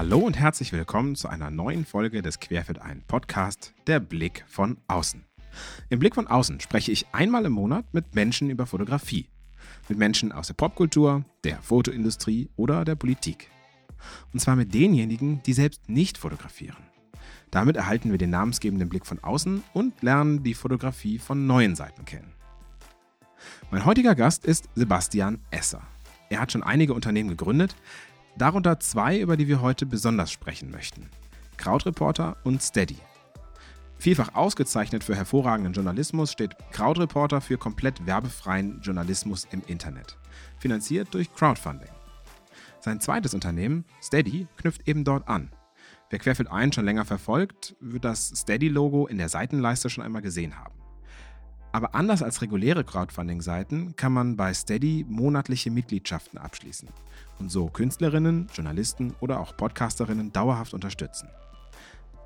Hallo und herzlich willkommen zu einer neuen Folge des Querfeld ein Podcast, der Blick von außen. Im Blick von außen spreche ich einmal im Monat mit Menschen über Fotografie. Mit Menschen aus der Popkultur, der Fotoindustrie oder der Politik. Und zwar mit denjenigen, die selbst nicht fotografieren. Damit erhalten wir den namensgebenden Blick von außen und lernen die Fotografie von neuen Seiten kennen. Mein heutiger Gast ist Sebastian Esser. Er hat schon einige Unternehmen gegründet, darunter zwei, über die wir heute besonders sprechen möchten. Krautreporter und Steady. Vielfach ausgezeichnet für hervorragenden Journalismus steht Krautreporter für komplett werbefreien Journalismus im Internet, finanziert durch Crowdfunding. Sein zweites Unternehmen, Steady, knüpft eben dort an. Wer Querfeld ein schon länger verfolgt, wird das Steady-Logo in der Seitenleiste schon einmal gesehen haben. Aber anders als reguläre Crowdfunding-Seiten kann man bei Steady monatliche Mitgliedschaften abschließen und so Künstlerinnen, Journalisten oder auch Podcasterinnen dauerhaft unterstützen.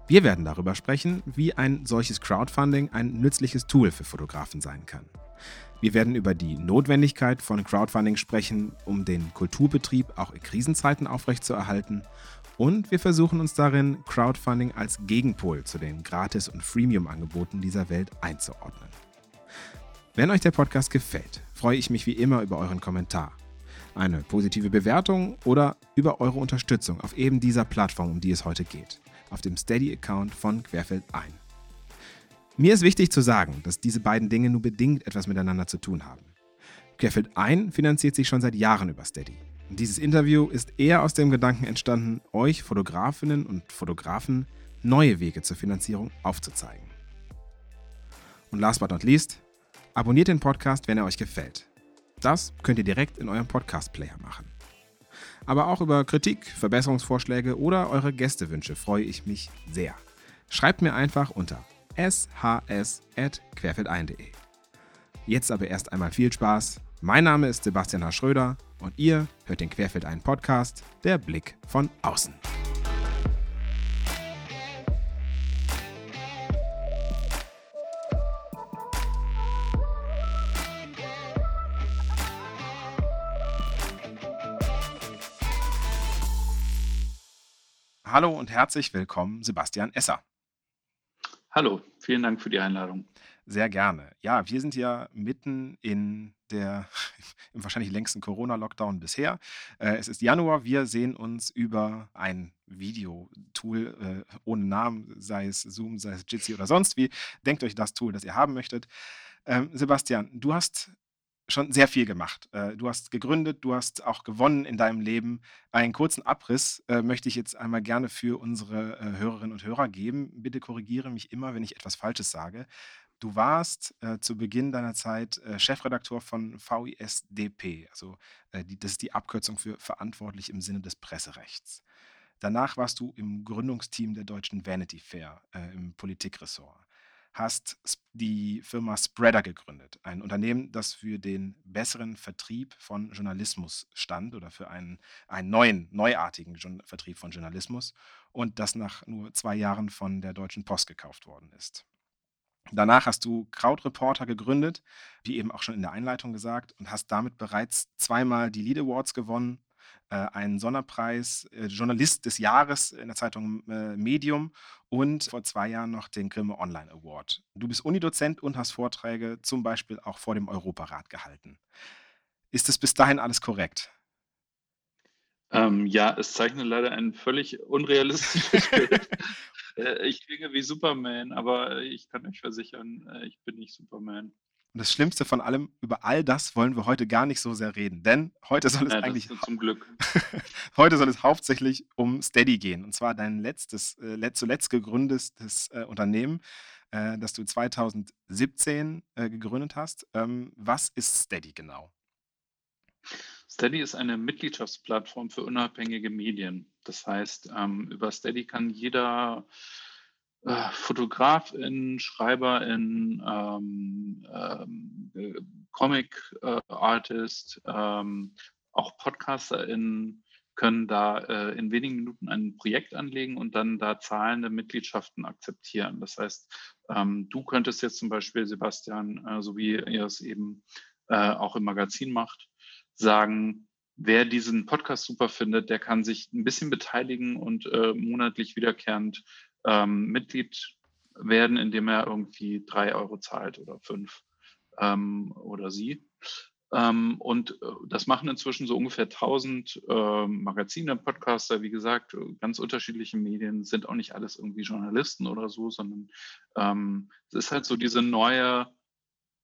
Wir werden darüber sprechen, wie ein solches Crowdfunding ein nützliches Tool für Fotografen sein kann. Wir werden über die Notwendigkeit von Crowdfunding sprechen, um den Kulturbetrieb auch in Krisenzeiten aufrechtzuerhalten. Und wir versuchen uns darin, Crowdfunding als Gegenpol zu den Gratis- und Freemium-Angeboten dieser Welt einzuordnen. Wenn euch der Podcast gefällt, freue ich mich wie immer über euren Kommentar, eine positive Bewertung oder über eure Unterstützung auf eben dieser Plattform, um die es heute geht, auf dem Steady-Account von Querfeld ein. Mir ist wichtig zu sagen, dass diese beiden Dinge nur bedingt etwas miteinander zu tun haben. Querfeld ein finanziert sich schon seit Jahren über Steady. Und dieses Interview ist eher aus dem Gedanken entstanden, euch Fotografinnen und Fotografen neue Wege zur Finanzierung aufzuzeigen. Und last but not least, Abonniert den Podcast, wenn er euch gefällt. Das könnt ihr direkt in eurem Podcast-Player machen. Aber auch über Kritik, Verbesserungsvorschläge oder eure Gästewünsche freue ich mich sehr. Schreibt mir einfach unter shs.querfeldein.de. Jetzt aber erst einmal viel Spaß. Mein Name ist Sebastian H. Schröder und ihr hört den Querfeld ein Podcast, der Blick von außen. Hallo und herzlich willkommen, Sebastian Esser. Hallo, vielen Dank für die Einladung. Sehr gerne. Ja, wir sind ja mitten in der im wahrscheinlich längsten Corona-Lockdown bisher. Äh, es ist Januar. Wir sehen uns über ein Videotool äh, ohne Namen, sei es Zoom, sei es Jitsi oder sonst wie. Denkt euch das Tool, das ihr haben möchtet. Ähm, Sebastian, du hast schon sehr viel gemacht. Äh, du hast gegründet, du hast auch gewonnen in deinem Leben. Einen kurzen Abriss äh, möchte ich jetzt einmal gerne für unsere äh, Hörerinnen und Hörer geben. Bitte korrigiere mich immer, wenn ich etwas Falsches sage. Du warst zu Beginn deiner Zeit Chefredakteur von VISDP, also das ist die Abkürzung für verantwortlich im Sinne des Presserechts. Danach warst du im Gründungsteam der deutschen Vanity Fair im Politikressort hast die Firma Spreader gegründet, ein Unternehmen, das für den besseren Vertrieb von Journalismus stand oder für einen, einen neuen, neuartigen Vertrieb von Journalismus und das nach nur zwei Jahren von der Deutschen Post gekauft worden ist. Danach hast du Krautreporter gegründet, wie eben auch schon in der Einleitung gesagt, und hast damit bereits zweimal die Lead Awards gewonnen einen Sonderpreis äh, Journalist des Jahres in der Zeitung äh, Medium und vor zwei Jahren noch den Grimme Online Award. Du bist Unidozent und hast Vorträge zum Beispiel auch vor dem Europarat gehalten. Ist es bis dahin alles korrekt? Ähm, ja, es zeichnet leider ein völlig unrealistisches Bild. ich klinge wie Superman, aber ich kann euch versichern, ich bin nicht Superman. Und das Schlimmste von allem, über all das wollen wir heute gar nicht so sehr reden. Denn heute soll es ja, eigentlich. Zum Glück. heute soll es hauptsächlich um Steady gehen. Und zwar dein letztes, äh, zuletzt gegründetes äh, Unternehmen, äh, das du 2017 äh, gegründet hast. Ähm, was ist Steady genau? Steady ist eine Mitgliedschaftsplattform für unabhängige Medien. Das heißt, ähm, über Steady kann jeder äh, Fotografin, Schreiberin, ähm, ähm, äh, Comic-Artist, äh, ähm, auch PodcasterInnen können da äh, in wenigen Minuten ein Projekt anlegen und dann da zahlende Mitgliedschaften akzeptieren. Das heißt, ähm, du könntest jetzt zum Beispiel, Sebastian, äh, so wie ihr es eben äh, auch im Magazin macht, sagen, wer diesen Podcast super findet, der kann sich ein bisschen beteiligen und äh, monatlich wiederkehrend ähm, Mitglied werden, indem er irgendwie drei Euro zahlt oder fünf ähm, oder sie. Ähm, und äh, das machen inzwischen so ungefähr 1000 äh, Magazine, Podcaster, wie gesagt, ganz unterschiedliche Medien, sind auch nicht alles irgendwie Journalisten oder so, sondern ähm, es ist halt so diese neue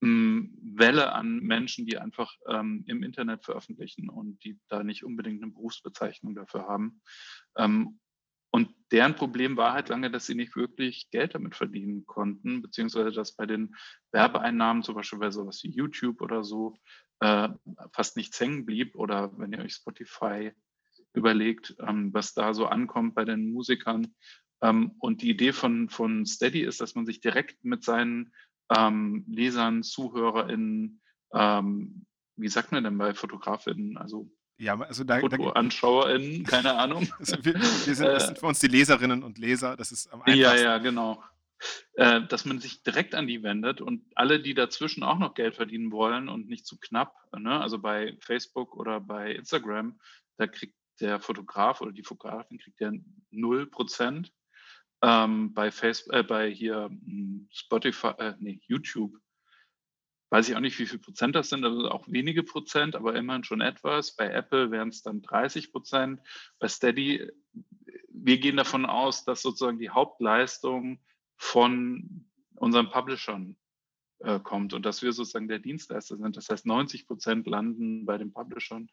hm, Welle an Menschen, die einfach ähm, im Internet veröffentlichen und die da nicht unbedingt eine Berufsbezeichnung dafür haben. Und deren Problem war halt lange, dass sie nicht wirklich Geld damit verdienen konnten, beziehungsweise dass bei den Werbeeinnahmen, zum Beispiel bei sowas wie YouTube oder so, äh, fast nichts hängen blieb. Oder wenn ihr euch Spotify überlegt, ähm, was da so ankommt bei den Musikern. Ähm, und die Idee von, von Steady ist, dass man sich direkt mit seinen ähm, Lesern, ZuhörerInnen, ähm, wie sagt man denn bei FotografInnen, also ja, also da, FotoanschauerInnen, keine Ahnung. Also wir, wir sind, das sind für uns die Leserinnen und Leser, das ist am einfachsten. Ja, ja, genau. Äh, dass man sich direkt an die wendet und alle, die dazwischen auch noch Geld verdienen wollen und nicht zu knapp, ne? also bei Facebook oder bei Instagram, da kriegt der Fotograf oder die Fotografin kriegt ja 0%. Ähm, bei Facebook, äh, bei hier hm, Spotify, äh, nee, YouTube weiß ich auch nicht, wie viel Prozent das sind, also auch wenige Prozent, aber immerhin schon etwas. Bei Apple wären es dann 30 Prozent. Bei Steady, wir gehen davon aus, dass sozusagen die Hauptleistung von unseren Publishern äh, kommt und dass wir sozusagen der Dienstleister sind. Das heißt, 90 Prozent landen bei den Publishern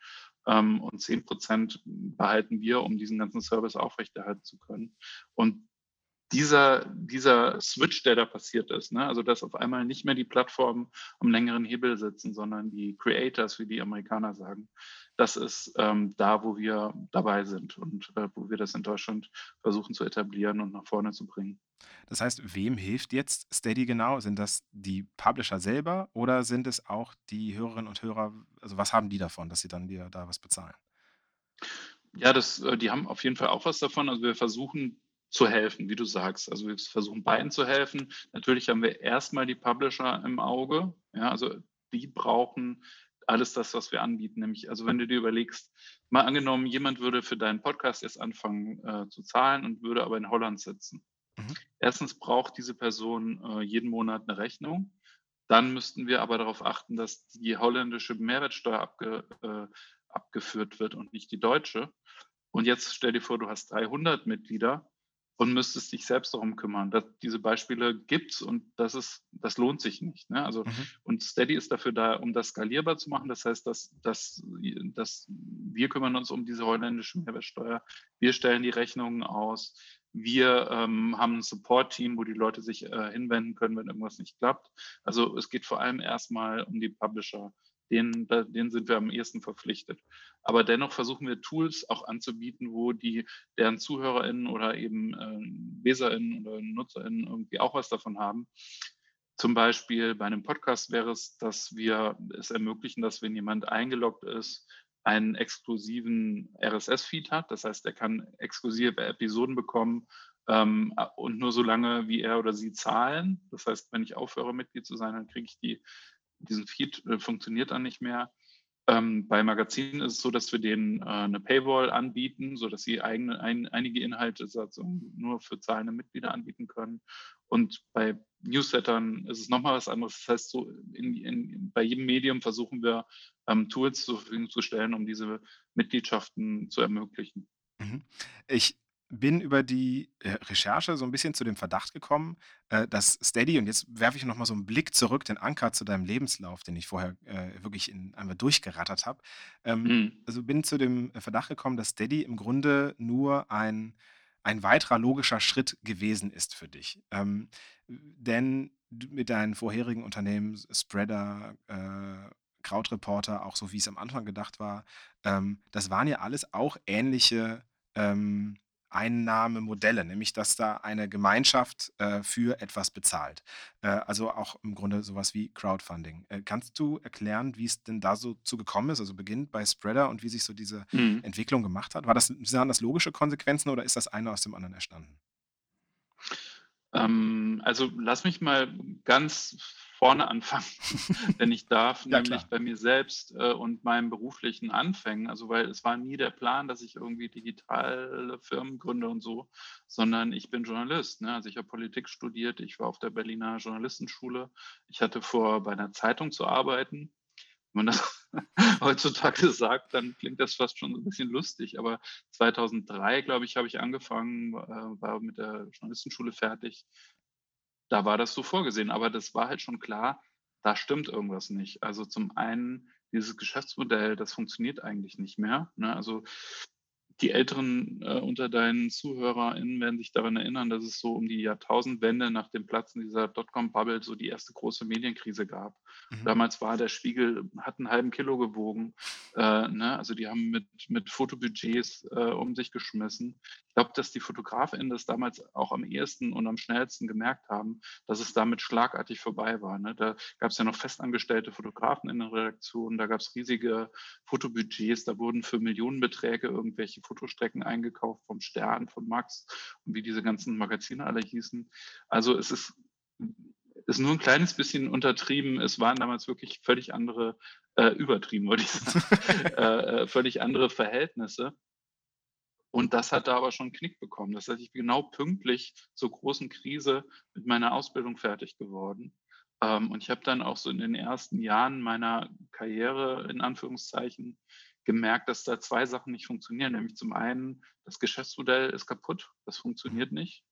ähm, und 10 Prozent behalten wir, um diesen ganzen Service aufrechterhalten zu können. Und dieser, dieser Switch, der da passiert ist, ne? also dass auf einmal nicht mehr die Plattformen am längeren Hebel sitzen, sondern die Creators, wie die Amerikaner sagen, das ist ähm, da, wo wir dabei sind und äh, wo wir das in Deutschland versuchen zu etablieren und nach vorne zu bringen. Das heißt, wem hilft jetzt Steady genau? Sind das die Publisher selber oder sind es auch die Hörerinnen und Hörer? Also was haben die davon, dass sie dann dir da was bezahlen? Ja, das, äh, die haben auf jeden Fall auch was davon. Also wir versuchen zu helfen, wie du sagst. Also wir versuchen beiden zu helfen. Natürlich haben wir erstmal die Publisher im Auge. Ja, also die brauchen alles das, was wir anbieten. Nämlich, also wenn du dir überlegst, mal angenommen, jemand würde für deinen Podcast erst anfangen äh, zu zahlen und würde aber in Holland sitzen. Mhm. Erstens braucht diese Person äh, jeden Monat eine Rechnung. Dann müssten wir aber darauf achten, dass die holländische Mehrwertsteuer abge, äh, abgeführt wird und nicht die deutsche. Und jetzt stell dir vor, du hast 300 Mitglieder und müsstest dich selbst darum kümmern. Das, diese Beispiele gibt es und das ist, das lohnt sich nicht. Ne? Also, mhm. Und Steady ist dafür da, um das skalierbar zu machen. Das heißt, dass, dass, dass wir kümmern uns um diese holländische Mehrwertsteuer. Wir stellen die Rechnungen aus. Wir ähm, haben ein Support-Team, wo die Leute sich äh, hinwenden können, wenn irgendwas nicht klappt. Also es geht vor allem erstmal um die Publisher denen, denen sind wir am ehesten verpflichtet. Aber dennoch versuchen wir Tools auch anzubieten, wo die, deren ZuhörerInnen oder eben äh, LeserInnen oder NutzerInnen irgendwie auch was davon haben. Zum Beispiel bei einem Podcast wäre es, dass wir es ermöglichen, dass wenn jemand eingeloggt ist, einen exklusiven RSS-Feed hat. Das heißt, er kann exklusive Episoden bekommen ähm, und nur so lange, wie er oder sie zahlen. Das heißt, wenn ich aufhöre, Mitglied zu sein, dann kriege ich die diesen Feed äh, funktioniert dann nicht mehr. Ähm, bei Magazinen ist es so, dass wir denen äh, eine Paywall anbieten, sodass sie eigene, ein, einige Inhalte also nur für zahlende Mitglieder anbieten können. Und bei Newslettern ist es nochmal was anderes. Das heißt, so in, in, bei jedem Medium versuchen wir ähm, Tools zur Verfügung zu stellen, um diese Mitgliedschaften zu ermöglichen. Mhm. Ich bin über die äh, Recherche so ein bisschen zu dem Verdacht gekommen, äh, dass Steady, und jetzt werfe ich noch mal so einen Blick zurück, den Anker zu deinem Lebenslauf, den ich vorher äh, wirklich in, einmal durchgerattert habe. Ähm, mhm. Also bin zu dem Verdacht gekommen, dass Steady im Grunde nur ein, ein weiterer logischer Schritt gewesen ist für dich. Ähm, denn mit deinen vorherigen Unternehmen, Spreader, äh, Krautreporter, auch so wie es am Anfang gedacht war, ähm, das waren ja alles auch ähnliche ähm, Einnahmemodelle, nämlich dass da eine Gemeinschaft äh, für etwas bezahlt. Äh, also auch im Grunde sowas wie Crowdfunding. Äh, kannst du erklären, wie es denn da so zu gekommen ist? Also beginnt bei Spreader und wie sich so diese mhm. Entwicklung gemacht hat. War das, waren das logische Konsequenzen oder ist das eine aus dem anderen entstanden? Ähm, also lass mich mal ganz vorne anfangen, wenn ich darf, Ja, nämlich klar. bei mir selbst äh, und meinen beruflichen Anfängen. Also weil es war nie der Plan, dass ich irgendwie digitale Firmen gründe und so, sondern ich bin Journalist. Ne? Also ich habe Politik studiert, ich war auf der Berliner Journalistenschule. Ich hatte vor, bei einer Zeitung zu arbeiten. Wenn man das heutzutage sagt, dann klingt das fast schon so ein bisschen lustig. Aber 2003, glaube ich, habe ich angefangen, äh, war mit der Journalistenschule fertig. Da war das so vorgesehen. Aber das war halt schon klar, da stimmt irgendwas nicht. Also zum einen, dieses Geschäftsmodell, das funktioniert eigentlich nicht mehr. Ne? Also die Älteren äh, unter deinen ZuhörerInnen werden sich daran erinnern, dass es so um die Jahrtausendwende nach dem Platzen dieser Dotcom-Bubble so die erste große Medienkrise gab. Mhm. Damals war der Spiegel, hat einen halben Kilo gewogen. Äh, ne? Also die haben mit, mit Fotobudgets äh, um sich geschmissen. Ich glaube, dass die FotografInnen das damals auch am ehesten und am schnellsten gemerkt haben, dass es damit schlagartig vorbei war. Ne? Da gab es ja noch festangestellte Fotografen in der Redaktion, da gab es riesige Fotobudgets, da wurden für Millionenbeträge irgendwelche Fotostrecken eingekauft vom Stern, von Max und wie diese ganzen Magazine alle hießen. Also es ist, ist nur ein kleines bisschen untertrieben. Es waren damals wirklich völlig andere, äh, übertrieben, wollte ich sagen, äh, äh, völlig andere Verhältnisse. Und das hat da aber schon einen Knick bekommen. Das heißt, ich bin genau pünktlich zur großen Krise mit meiner Ausbildung fertig geworden. Ähm, und ich habe dann auch so in den ersten Jahren meiner Karriere in Anführungszeichen gemerkt, dass da zwei Sachen nicht funktionieren. Nämlich zum einen, das Geschäftsmodell ist kaputt, das funktioniert nicht.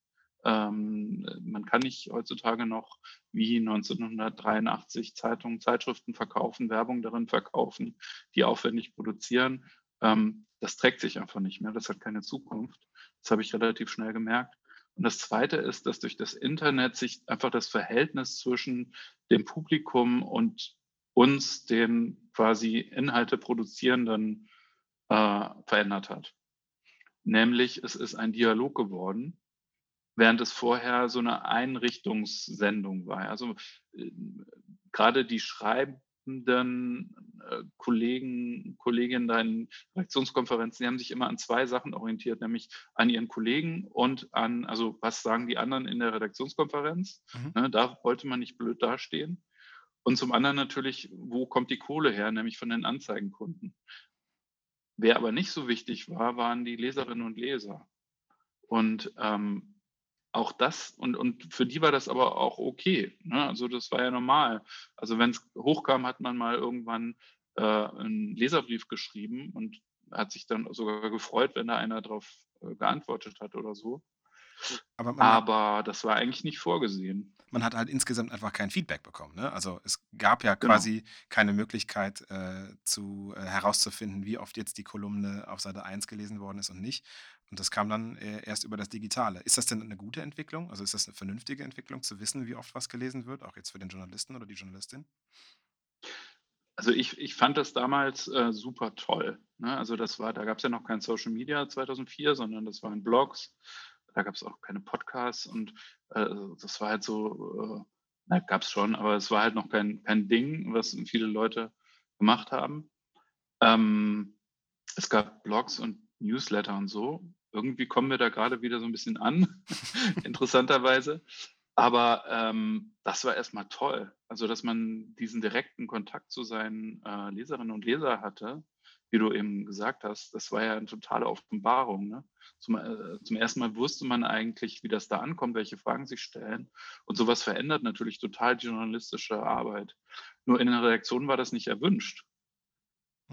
Ähm, man kann nicht heutzutage noch wie 1983 Zeitungen, Zeitschriften verkaufen, Werbung darin verkaufen, die aufwendig produzieren. Ähm, das trägt sich einfach nicht mehr, das hat keine Zukunft. Das habe ich relativ schnell gemerkt. Und das Zweite ist, dass durch das Internet sich einfach das Verhältnis zwischen dem Publikum und uns, den quasi Inhalte produzierenden, äh, verändert hat. Nämlich es ist ein Dialog geworden, während es vorher so eine Einrichtungssendung war. Also äh, gerade die schreibenden äh, Kollegen, Kolleginnen da in Redaktionskonferenzen, die haben sich immer an zwei Sachen orientiert, nämlich an ihren Kollegen und an, also was sagen die anderen in der Redaktionskonferenz. Mhm. Ne, da wollte man nicht blöd dastehen. Und zum anderen natürlich, wo kommt die Kohle her, nämlich von den Anzeigenkunden. Wer aber nicht so wichtig war, waren die Leserinnen und Leser. Und ähm, auch das, und, und für die war das aber auch okay. Ne? Also das war ja normal. Also wenn es hochkam, hat man mal irgendwann äh, einen Leserbrief geschrieben und hat sich dann sogar gefreut, wenn da einer darauf äh, geantwortet hat oder so. Aber Aber das war eigentlich nicht vorgesehen. man hat halt insgesamt einfach kein Feedback bekommen. Ne? Also es gab ja Genau. quasi keine Möglichkeit äh, zu, äh, herauszufinden, wie oft jetzt die Kolumne auf Seite 1 gelesen worden ist und nicht. Und das kam dann äh, erst über das Digitale. Ist das denn eine gute Entwicklung? Also ist das eine vernünftige Entwicklung, zu wissen, wie oft was gelesen wird, auch jetzt für den Journalisten oder die Journalistin? Also ich, ich fand das damals äh, super toll. Ne? Also das war, da gab es ja noch kein Social Media 2004, sondern das waren Blogs. Da gab es auch keine Podcasts und äh, das war halt so, äh, gab es schon, aber es war halt noch kein, kein Ding, was viele Leute gemacht haben. Ähm, es gab Blogs und Newsletter und so. Irgendwie kommen wir da gerade wieder so ein bisschen an, interessanterweise. Aber ähm, das war erstmal toll. Also, dass man diesen direkten Kontakt zu seinen äh, Leserinnen und Lesern hatte, wie du eben gesagt hast, das war ja eine totale Offenbarung. Ne? Zum, äh, zum ersten Mal wusste man eigentlich, wie das da ankommt, welche Fragen sich stellen. Und sowas verändert natürlich total die journalistische Arbeit. Nur in der Redaktion war das nicht erwünscht.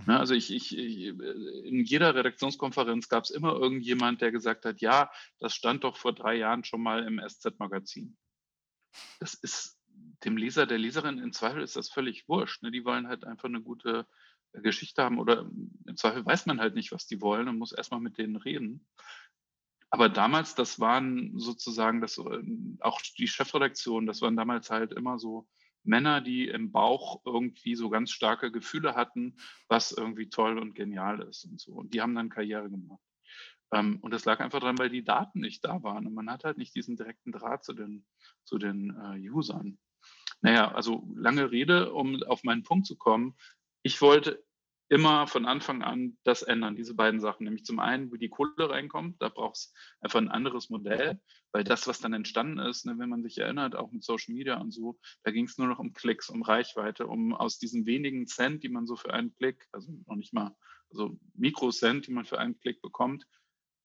Ne, also ich, ich, ich, in jeder Redaktionskonferenz gab es immer irgendjemand, der gesagt hat, ja, das stand doch vor drei Jahren schon mal im SZ-Magazin. Das ist dem Leser, der Leserin im Zweifel ist das völlig wurscht. Ne? Die wollen halt einfach eine gute Geschichte haben oder im Zweifel weiß man halt nicht, was die wollen und muss erstmal mit denen reden. Aber damals, das waren sozusagen, das, auch die Chefredaktion, das waren damals halt immer so Männer, die im Bauch irgendwie so ganz starke Gefühle hatten, was irgendwie toll und genial ist und so. Und die haben dann Karriere gemacht. Ähm, und das lag einfach daran, weil die Daten nicht da waren. Und man hat halt nicht diesen direkten Draht zu den, zu den äh, Usern. Naja, also lange Rede, um auf meinen Punkt zu kommen. Ich wollte immer von Anfang an das ändern, diese beiden Sachen. Nämlich zum einen, wie die Kohle reinkommt, da braucht es einfach ein anderes Modell, weil das, was dann entstanden ist, ne, wenn man sich erinnert, auch mit Social Media und so, da ging es nur noch um Klicks, um Reichweite, um aus diesen wenigen Cent, die man so für einen Klick, also noch nicht mal, also Mikrocent, die man für einen Klick bekommt,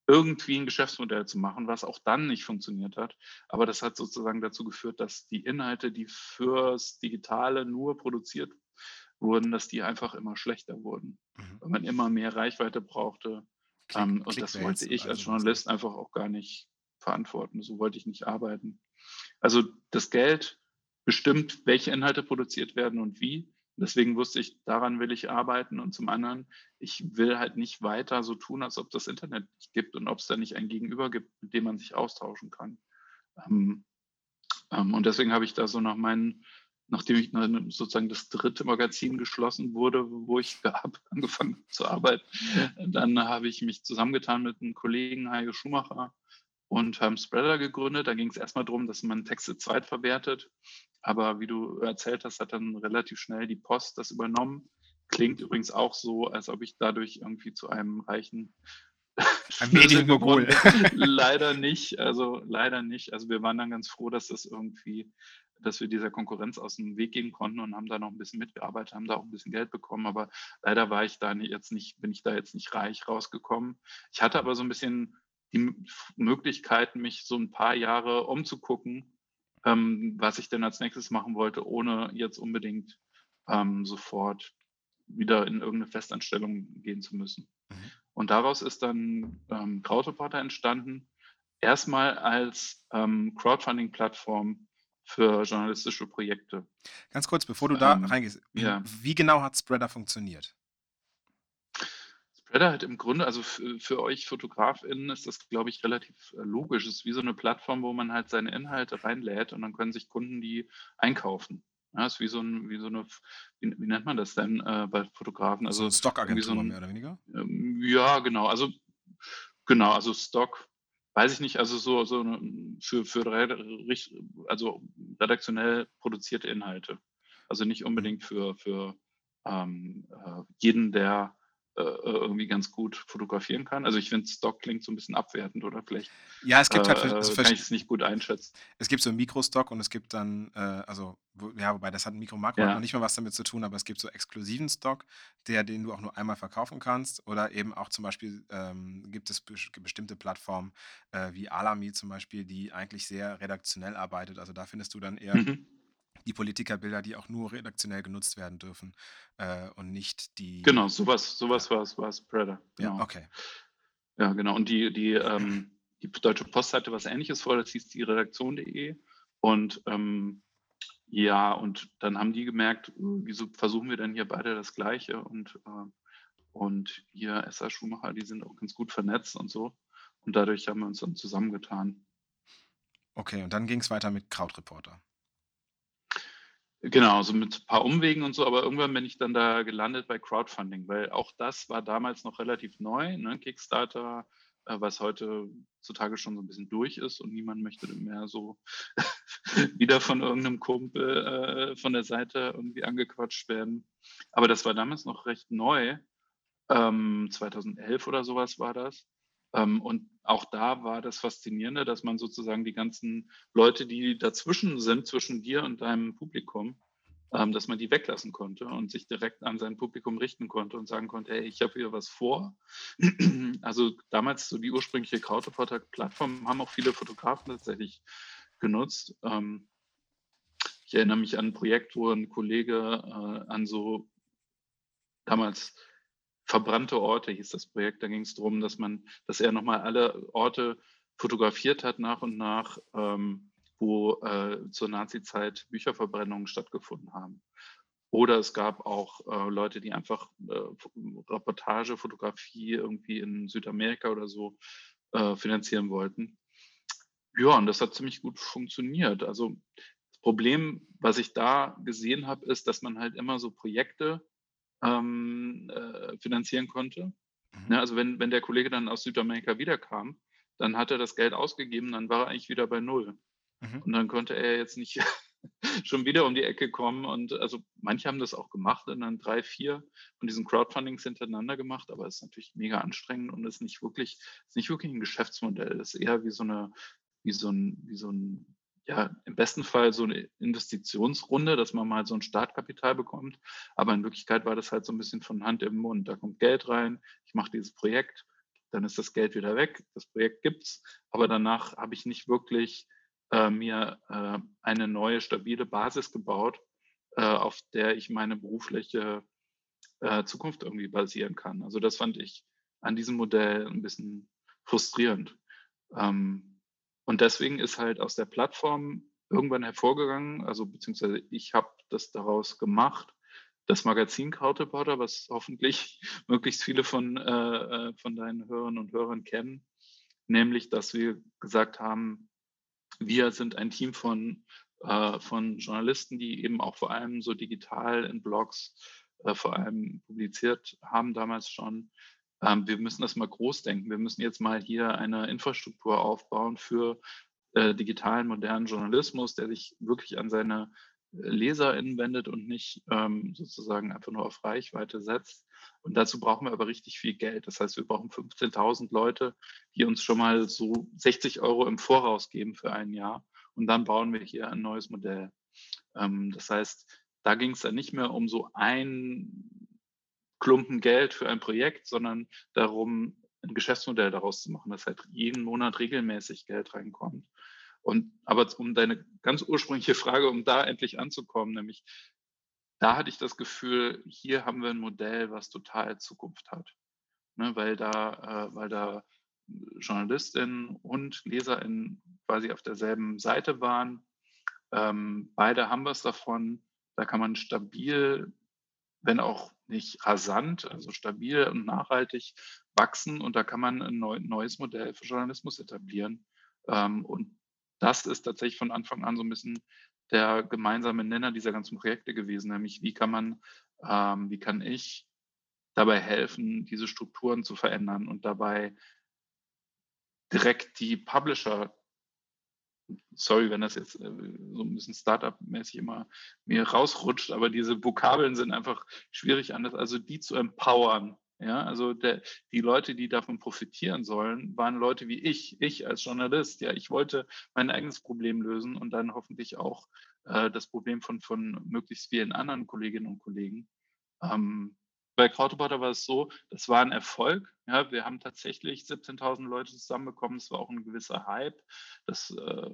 irgendwie ein Geschäftsmodell zu machen, was auch dann nicht funktioniert hat. Aber das hat sozusagen dazu geführt, dass die Inhalte, die fürs Digitale nur produziert wurden, dass die einfach immer schlechter wurden, mhm. weil man immer mehr Reichweite brauchte. Klick, ähm, und das wollte ich als Journalist einfach auch gar nicht verantworten. So wollte ich nicht arbeiten. Also das Geld bestimmt, welche Inhalte produziert werden und wie. Deswegen wusste ich, daran will ich arbeiten. Und zum anderen, ich will halt nicht weiter so tun, als ob das Internet nicht gibt und ob es da nicht ein Gegenüber gibt, mit dem man sich austauschen kann. Ähm, ähm, und deswegen habe ich da so nach meinen nachdem ich sozusagen das dritte Magazin geschlossen wurde, wo ich habe angefangen zu arbeiten, dann habe ich mich zusammengetan mit einem Kollegen Heike Schumacher und haben Spreader gegründet. Da ging es erstmal darum, dass man Texte zweitverwertet. Aber wie du erzählt hast, hat dann relativ schnell die Post das übernommen. Klingt übrigens auch so, als ob ich dadurch irgendwie zu einem reichen ein Medienmogul. leider nicht, also leider nicht. Also wir waren dann ganz froh, dass das irgendwie dass wir dieser Konkurrenz aus dem Weg gehen konnten und haben da noch ein bisschen mitgearbeitet, haben da auch ein bisschen Geld bekommen, aber leider war ich da jetzt nicht, bin ich da jetzt nicht reich rausgekommen. Ich hatte aber so ein bisschen die Möglichkeit, mich so ein paar Jahre umzugucken, ähm, was ich denn als nächstes machen wollte, ohne jetzt unbedingt ähm, sofort wieder in irgendeine Festanstellung gehen zu müssen. Mhm. Und daraus ist dann ähm, Crowdreporter entstanden, erstmal als ähm, Crowdfunding-Plattform für journalistische Projekte. Ganz kurz, bevor du da ähm, reingehst, ja. wie genau hat Spreader funktioniert? Spreader hat im Grunde, also für, für euch FotografInnen ist das, glaube ich, relativ äh, logisch. Es ist wie so eine Plattform, wo man halt seine Inhalte reinlädt und dann können sich Kunden die einkaufen. Ja, ist wie so, ein, wie so eine, wie, wie nennt man das denn äh, bei Fotografen? Also, also Stockagentur so mehr oder weniger? Ähm, ja, genau. Also genau, also Stock weiß ich nicht, also so, so für, für also redaktionell produzierte Inhalte. Also nicht unbedingt für, für ähm, äh, jeden, der äh, irgendwie ganz gut fotografieren kann. Also ich finde, Stock klingt so ein bisschen abwertend oder vielleicht ja, es gibt halt äh, also kann ich es nicht gut einschätzen. Es gibt so Mikrostock und es gibt dann, äh, also ja, wobei das hat ein Mikro Makro ja. noch nicht mal was damit zu tun, aber es gibt so exklusiven Stock, der, den du auch nur einmal verkaufen kannst. Oder eben auch zum Beispiel ähm, gibt es be bestimmte Plattformen äh, wie Alami zum Beispiel, die eigentlich sehr redaktionell arbeitet. Also da findest du dann eher mhm die Politikerbilder, die auch nur redaktionell genutzt werden dürfen äh, und nicht die. Genau, sowas, sowas ja. war es Predator. Genau. Ja, okay. Ja, genau. Und die, die, ähm, die Deutsche Post hatte was ähnliches vor, das hieß die Redaktion.de. Und ähm, ja, und dann haben die gemerkt, wieso versuchen wir denn hier beide das Gleiche? Und, äh, und hier Esser Schumacher, die sind auch ganz gut vernetzt und so. Und dadurch haben wir uns dann zusammengetan. Okay, und dann ging es weiter mit Krautreporter. Genau, so mit ein paar Umwegen und so, aber irgendwann bin ich dann da gelandet bei Crowdfunding, weil auch das war damals noch relativ neu, ne? Kickstarter, äh, was heutzutage schon so ein bisschen durch ist und niemand möchte mehr so wieder von irgendeinem Kumpel äh, von der Seite irgendwie angequatscht werden. Aber das war damals noch recht neu. Ähm, 2011 oder sowas war das. Ähm, und auch da war das Faszinierende, dass man sozusagen die ganzen Leute, die dazwischen sind, zwischen dir und deinem Publikum, ähm, dass man die weglassen konnte und sich direkt an sein Publikum richten konnte und sagen konnte, hey, ich habe hier was vor. also damals so die ursprüngliche Krautreporter-Plattform haben auch viele Fotografen tatsächlich genutzt. Ähm, ich erinnere mich an ein Projekt, wo ein Kollege äh, an so damals Verbrannte Orte hieß das Projekt. Da ging es darum, dass man, dass er nochmal alle Orte fotografiert hat nach und nach, ähm, wo äh, zur Nazi-Zeit Bücherverbrennungen stattgefunden haben. Oder es gab auch äh, Leute, die einfach äh, Reportage, Fotografie irgendwie in Südamerika oder so äh, finanzieren wollten. Ja, und das hat ziemlich gut funktioniert. Also das Problem, was ich da gesehen habe, ist, dass man halt immer so Projekte ähm, äh, finanzieren konnte. Mhm. Ja, ne, also wenn, wenn der Kollege dann aus Südamerika wiederkam, dann hat er das Geld ausgegeben, dann war er eigentlich wieder bei Null. Mhm. Und dann konnte er jetzt nicht schon wieder um die Ecke kommen. Und also manche haben das auch gemacht und dann drei, vier von diesen Crowdfundings hintereinander gemacht, aber es ist natürlich mega anstrengend und ist nicht wirklich, ist nicht wirklich ein Geschäftsmodell. Es ist eher wie so eine, wie so ein, wie so ein, ja, im besten Fall so eine Investitionsrunde, dass man mal so ein Startkapital bekommt. Aber in Wirklichkeit war das halt so ein bisschen von Hand im Mund. Da kommt Geld rein, ich mache dieses Projekt, dann ist das Geld wieder weg, das Projekt gibt's, aber danach habe ich nicht wirklich äh, mir äh, eine neue stabile Basis gebaut, äh, auf der ich meine berufliche äh, Zukunft irgendwie basieren kann. Also das fand ich an diesem Modell ein bisschen frustrierend. Ähm, und deswegen ist halt aus der Plattform irgendwann hervorgegangen, also beziehungsweise ich habe das daraus gemacht, das Magazin Krautreporter, was hoffentlich möglichst viele von, äh, äh, von deinen Hörern und Hörern kennen, nämlich, dass wir gesagt haben, wir sind ein Team von, äh, von Journalisten, die eben auch vor allem so digital in Blogs äh, vor allem publiziert haben damals schon. Ähm, wir müssen das mal groß denken. Wir müssen jetzt mal hier eine Infrastruktur aufbauen für äh, digitalen, modernen Journalismus, der sich wirklich an seine LeserInnen wendet und nicht ähm, sozusagen einfach nur auf Reichweite setzt. Und dazu brauchen wir aber richtig viel Geld. Das heißt, wir brauchen 15.000 Leute, die uns schon mal so 60 Euro im Voraus geben für ein Jahr. Und dann bauen wir hier ein neues Modell. Ähm, das heißt, da ging es dann nicht mehr um so ein Klumpen Geld für ein Projekt, sondern darum, ein Geschäftsmodell daraus zu machen, dass halt jeden Monat regelmäßig Geld reinkommt. Und aber um deine ganz ursprüngliche Frage, um da endlich anzukommen, nämlich da hatte ich das Gefühl, hier haben wir ein Modell, was total Zukunft hat. Ne, weil da, äh, weil da Journalistinnen und LeserInnen quasi auf derselben Seite waren. Ähm, beide haben was davon. Da kann man stabil, wenn auch nicht rasant, also stabil und nachhaltig wachsen und da kann man ein neu, neues Modell für Journalismus etablieren. Ähm, und das ist tatsächlich von Anfang an so ein bisschen der gemeinsame Nenner dieser ganzen Projekte gewesen, nämlich wie kann man, ähm, wie kann ich dabei helfen, diese Strukturen zu verändern und dabei direkt die Publisher, sorry, wenn das jetzt äh, so ein bisschen Startup-mäßig immer mir rausrutscht, aber diese Vokabeln sind einfach schwierig anders, also die zu empowern, ja, also der, die Leute, die davon profitieren sollen, waren Leute wie ich, ich als Journalist. Ja, ich wollte mein eigenes Problem lösen und dann hoffentlich auch äh, das Problem von, von möglichst vielen anderen Kolleginnen und Kollegen. Ähm, bei Krautreporter war es so, das war ein Erfolg. Ja, wir haben tatsächlich 17.000 Leute zusammenbekommen. Es war auch ein gewisser Hype. Das äh,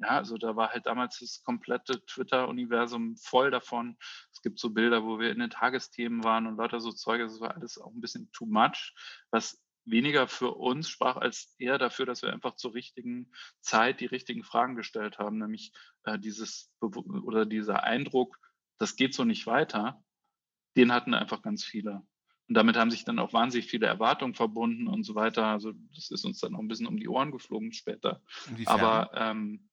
ja, also da war halt damals das komplette Twitter-Universum voll davon. Es gibt so Bilder, wo wir in den Tagesthemen waren und lauter so Zeuge. Das war alles auch ein bisschen too much, was weniger für uns sprach als eher dafür, dass wir einfach zur richtigen Zeit die richtigen Fragen gestellt haben, nämlich äh, dieses oder dieser Eindruck, das geht so nicht weiter, den hatten einfach ganz viele. Und damit haben sich dann auch wahnsinnig viele Erwartungen verbunden und so weiter. Also das ist uns dann auch ein bisschen um die Ohren geflogen später. Inwiefern? Aber ähm,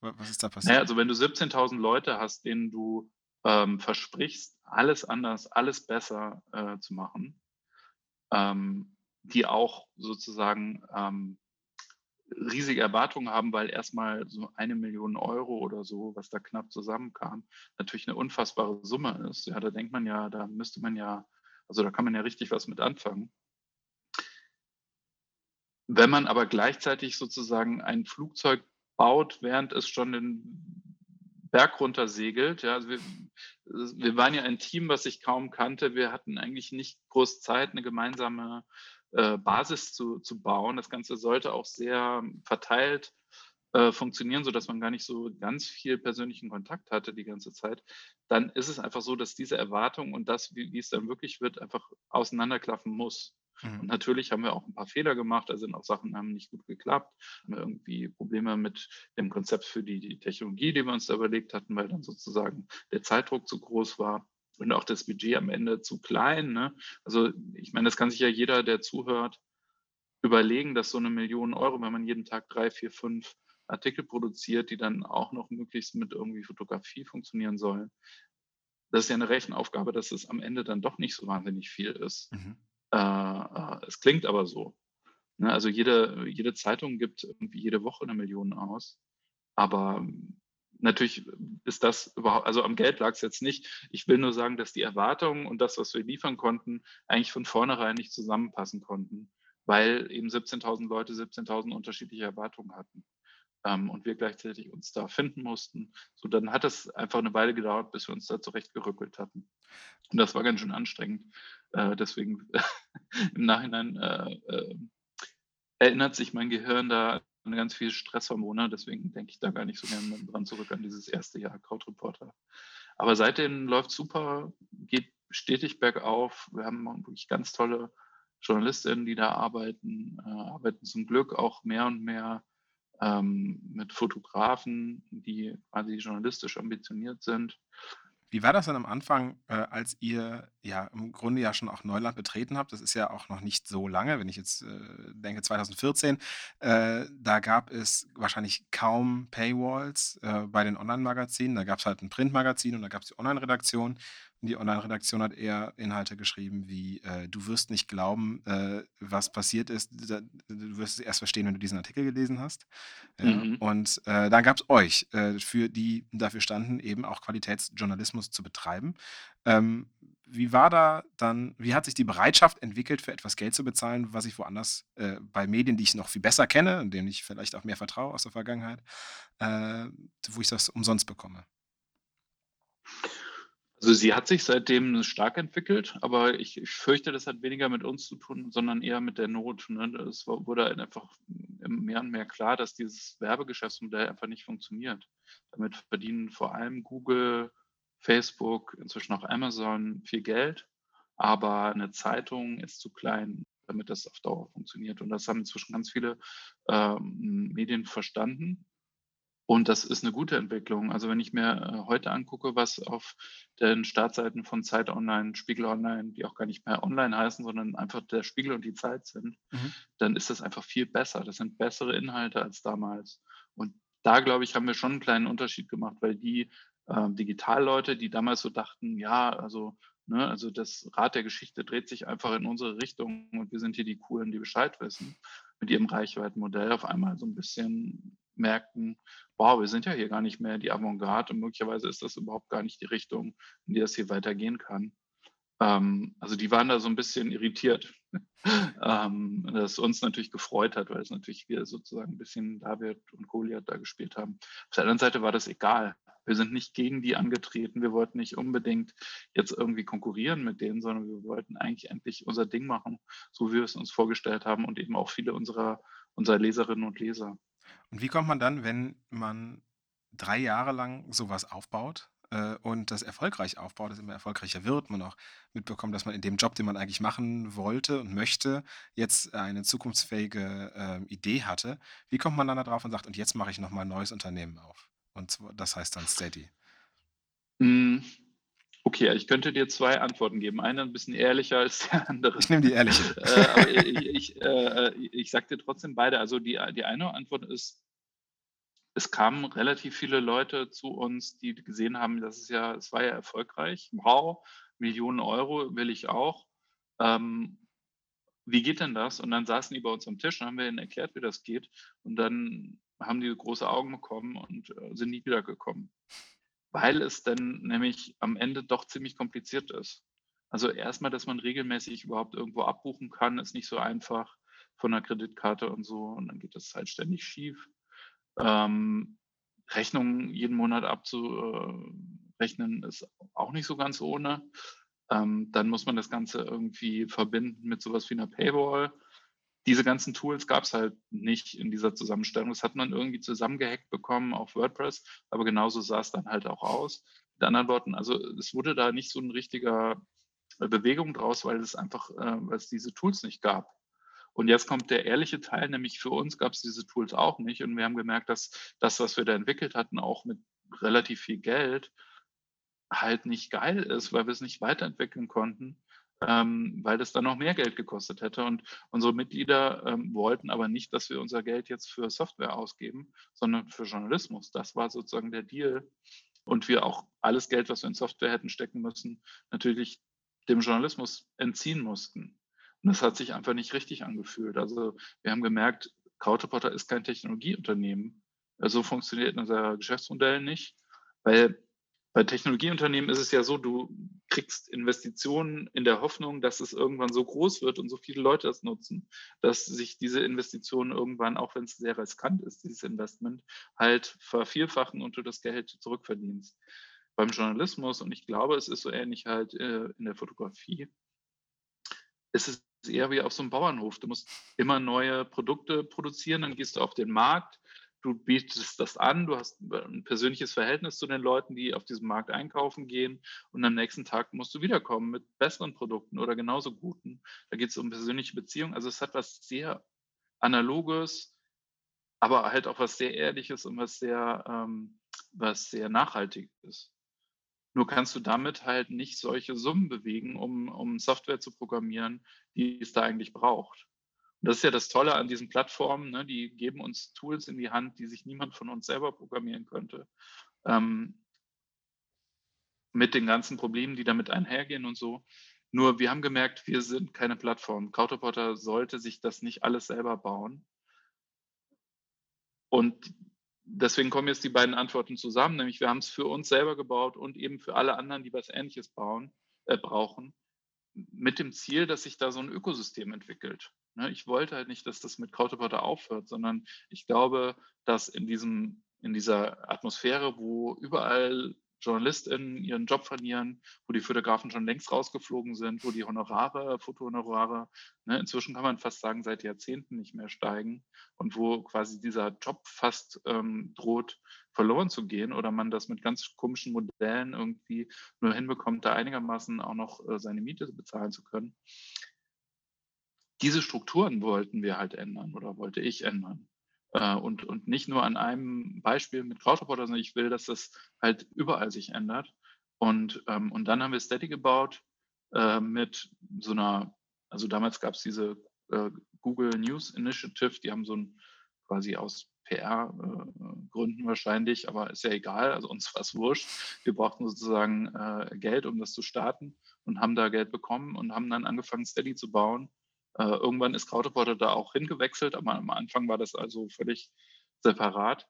was ist da passiert? Naja, also wenn du 17.000 Leute hast, denen du ähm, versprichst, alles anders, alles besser äh, zu machen, ähm, die auch sozusagen ähm, riesige Erwartungen haben, weil erstmal so eine Million Euro oder so, was da knapp zusammenkam, natürlich eine unfassbare Summe ist. Ja, da denkt man ja, da müsste man ja, also da kann man ja richtig was mit anfangen. Wenn man aber gleichzeitig sozusagen ein Flugzeug baut, während es schon den Berg runter segelt. Ja, also wir, wir waren ja ein Team, was ich kaum kannte. Wir hatten eigentlich nicht groß Zeit, eine gemeinsame äh, Basis zu, zu bauen. Das Ganze sollte auch sehr verteilt äh, funktionieren, sodass man gar nicht so ganz viel persönlichen Kontakt hatte die ganze Zeit. Dann ist es einfach so, dass diese Erwartung und das, wie, wie es dann wirklich wird, einfach auseinanderklaffen muss. Mhm. Und natürlich haben wir auch ein paar Fehler gemacht, da sind auch Sachen haben nicht gut geklappt, haben wir irgendwie Probleme mit dem Konzept für die, die Technologie, die wir uns da überlegt hatten, weil dann sozusagen der Zeitdruck zu groß war und auch das Budget am Ende zu klein. Ne? Also ich meine, das kann sich ja jeder, der zuhört, überlegen, dass so eine Million Euro, wenn man jeden Tag drei, vier, fünf Artikel produziert, die dann auch noch möglichst mit irgendwie Fotografie funktionieren sollen. Das ist ja eine Rechenaufgabe, dass es am Ende dann doch nicht so wahnsinnig viel ist. Mhm. Äh, äh, es klingt aber so. Ne? Also jede, jede Zeitung gibt irgendwie jede Woche eine Million aus. Aber natürlich ist das überhaupt, also am Geld lag es jetzt nicht. Ich will nur sagen, dass die Erwartungen und das, was wir liefern konnten, eigentlich von vornherein nicht zusammenpassen konnten, weil eben 17.000 Leute 17.000 unterschiedliche Erwartungen hatten ähm, und wir gleichzeitig uns da finden mussten. So, dann hat es einfach eine Weile gedauert, bis wir uns da zurechtgerückelt hatten. Und das war ganz schön anstrengend. Äh, deswegen im Nachhinein äh, äh, erinnert sich mein Gehirn da ganz viel Stresshormone. Deswegen denke ich da gar nicht so gerne dran zurück an dieses erste Jahr Krautreporter. Aber seitdem läuft super, geht stetig bergauf. Wir haben wirklich ganz tolle Journalistinnen, die da arbeiten, äh, arbeiten zum Glück auch mehr und mehr ähm, mit Fotografen, die quasi journalistisch ambitioniert sind. Wie war das denn am Anfang, äh, als ihr ja im Grunde ja schon auch Neuland betreten habt? Das ist ja auch noch nicht so lange, wenn ich jetzt äh, denke 2014. Äh, da gab es wahrscheinlich kaum Paywalls äh, bei den Online-Magazinen. Da gab es halt ein Printmagazin und da gab es die Online-Redaktion. Die Online-Redaktion hat eher Inhalte geschrieben wie, äh, du wirst nicht glauben, äh, was passiert ist. Du wirst es erst verstehen, wenn du diesen Artikel gelesen hast. Mhm. Und äh, dann gab es euch, äh, für die dafür standen, eben auch Qualitätsjournalismus zu betreiben. Ähm, wie war da dann, wie hat sich die Bereitschaft entwickelt, für etwas Geld zu bezahlen, was ich woanders äh, bei Medien, die ich noch viel besser kenne und denen ich vielleicht auch mehr vertraue aus der Vergangenheit, äh, wo ich das umsonst bekomme? Also sie hat sich seitdem stark entwickelt, aber ich, ich, fürchte, das hat weniger mit uns zu tun, sondern eher mit der Not. Ne? Es wurde halt einfach mehr und mehr klar, dass dieses Werbegeschäftsmodell einfach nicht funktioniert. Damit verdienen vor allem Google, Facebook, inzwischen auch Amazon viel Geld, aber eine Zeitung ist zu klein, damit das auf Dauer funktioniert. Und das haben inzwischen ganz viele ähm, Medien verstanden und das ist eine gute Entwicklung. Also wenn ich mir äh, heute angucke, was auf den Startseiten von Zeit Online, Spiegel Online, die auch gar nicht mehr online heißen, sondern einfach der Spiegel und die Zeit sind, mhm. dann ist das einfach viel besser. Das sind bessere Inhalte als damals. Und da, glaube ich, haben wir schon einen kleinen Unterschied gemacht, weil die äh, Digitalleute, die damals so dachten, ja, also, ne, also das Rad der Geschichte dreht sich einfach in unsere Richtung und wir sind hier die Coolen, die Bescheid wissen, mit ihrem Reichweitenmodell auf einmal so ein bisschen merken, wow, wir sind ja hier gar nicht mehr die Avantgarde und möglicherweise ist das überhaupt gar nicht die Richtung, in die das hier weitergehen kann. Ähm, also die waren da so ein bisschen irritiert, ähm, das uns natürlich gefreut hat, weil es natürlich wir sozusagen ein bisschen David und Goliath da gespielt haben. Auf der anderen Seite war das egal. Wir sind nicht gegen die angetreten. Wir wollten nicht unbedingt jetzt irgendwie konkurrieren mit denen, sondern wir wollten eigentlich endlich unser Ding machen, so wie wir es uns vorgestellt haben und eben auch viele unserer, unserer Leserinnen und Leser. Und wie kommt man dann, wenn man drei Jahre lang sowas aufbaut äh, und das erfolgreich aufbaut, das immer erfolgreicher wird, man auch mitbekommt, dass man in dem Job, den man eigentlich machen wollte und möchte, jetzt eine zukunftsfähige äh, Idee hatte. Wie kommt man dann darauf und sagt, und jetzt mache ich nochmal ein neues Unternehmen auf? Und das heißt dann Steady. Hm. Okay, ich könnte dir zwei Antworten geben. Eine ein bisschen ehrlicher als der andere. Ich nehme die ehrliche. äh, aber ich, ich, äh, ich sage dir trotzdem beide. Also die, die eine Antwort ist, es kamen relativ viele Leute zu uns, die gesehen haben, dass es ja, es war ja erfolgreich. Wow, Millionen Euro will ich auch. Ähm, wie geht denn das? Und dann saßen die bei uns am Tisch und haben wir ihnen erklärt, wie das geht. Und dann haben die große Augen bekommen und äh, sind nie wiedergekommen weil es dann nämlich am Ende doch ziemlich kompliziert ist. Also erstmal, dass man regelmäßig überhaupt irgendwo abbuchen kann, ist nicht so einfach von der Kreditkarte und so. Und dann geht das halt ständig schief. Ähm, Rechnungen jeden Monat abzurechnen ist auch nicht so ganz ohne. Ähm, dann muss man das Ganze irgendwie verbinden mit sowas wie einer Paywall diese ganzen Tools gab es halt nicht in dieser Zusammenstellung. Das hat man irgendwie zusammengehackt bekommen auf WordPress, aber genauso sah es dann halt auch aus. Mit anderen Worten, also es wurde da nicht so ein richtiger äh, Bewegung draus, weil es einfach, äh, weil es diese Tools nicht gab. Und jetzt kommt der ehrliche Teil, nämlich für uns gab es diese Tools auch nicht. Und wir haben gemerkt, dass das, was wir da entwickelt hatten, auch mit relativ viel Geld, halt nicht geil ist, weil wir es nicht weiterentwickeln konnten ähm, weil das dann noch mehr Geld gekostet hätte. Und unsere Mitglieder ähm, wollten aber nicht, dass wir unser Geld jetzt für Software ausgeben, sondern für Journalismus. Das war sozusagen der Deal. Und wir auch alles Geld, was wir in Software hätten stecken müssen, natürlich dem Journalismus entziehen mussten. Und das hat sich einfach nicht richtig angefühlt. Also wir haben gemerkt, Krautreporter ist kein Technologieunternehmen. So funktioniert unser Geschäftsmodell nicht, weil bei Technologieunternehmen ist es ja so, du kriegst Investitionen in der Hoffnung, dass es irgendwann so groß wird und so viele Leute das nutzen, dass sich diese Investitionen irgendwann, auch wenn es sehr riskant ist, dieses Investment, halt vervielfachen und du das Geld zurückverdienst. Beim Journalismus, und ich glaube, es ist so ähnlich halt äh, in der Fotografie, ist es eher wie auf so einem Bauernhof. Du musst immer neue Produkte produzieren, dann gehst du auf den Markt, du bietest das an, du hast ein persönliches Verhältnis zu den Leuten, die auf diesem Markt einkaufen gehen und am nächsten Tag musst du wiederkommen mit besseren Produkten oder genauso guten. Da geht es um persönliche Beziehungen. Also es hat was sehr Analoges, aber halt auch was sehr Ehrliches und was sehr, ähm, was sehr Nachhaltiges. Nur kannst du damit halt nicht solche Summen bewegen, um, um Software zu programmieren, die es da eigentlich braucht. Das ist ja das Tolle an diesen Plattformen, ne? die geben uns Tools in die Hand, die sich niemand von uns selber programmieren könnte. Ähm, mit den ganzen Problemen, die damit einhergehen und so. Nur wir haben gemerkt, wir sind keine Plattform. Counterporter sollte sich das nicht alles selber bauen. Und deswegen kommen jetzt die beiden Antworten zusammen, nämlich wir haben es für uns selber gebaut und eben für alle anderen, die was Ähnliches bauen, äh, brauchen, mit dem Ziel, dass sich da so ein Ökosystem entwickelt. Ne, ich wollte halt nicht, dass das mit Krautreporter aufhört, sondern ich glaube, dass in, diesem, in dieser Atmosphäre, wo überall JournalistInnen ihren Job verlieren, wo die Fotografen schon längst rausgeflogen sind, wo die Honorare, Fotohonorare, ne, inzwischen kann man fast sagen, seit Jahrzehnten nicht mehr steigen und wo quasi dieser Job fast ähm, droht verloren zu gehen oder man das mit ganz komischen Modellen irgendwie nur hinbekommt, da einigermaßen auch noch äh, seine Miete bezahlen zu können diese Strukturen wollten wir halt ändern oder wollte ich ändern. Äh, und, und nicht nur an einem Beispiel mit Crowdreporter, sondern ich will, dass das halt überall sich ändert. Und, ähm, und dann haben wir Steady gebaut äh, mit so einer, also damals gab es diese äh, Google News Initiative, die haben so ein quasi aus PR-Gründen wahrscheinlich, aber ist ja egal, also uns war es wurscht. Wir brauchten sozusagen Geld, um das zu starten und haben da Geld bekommen und haben dann angefangen, Steady zu bauen irgendwann ist Krautreporter da auch hingewechselt, aber am Anfang war das also völlig separat.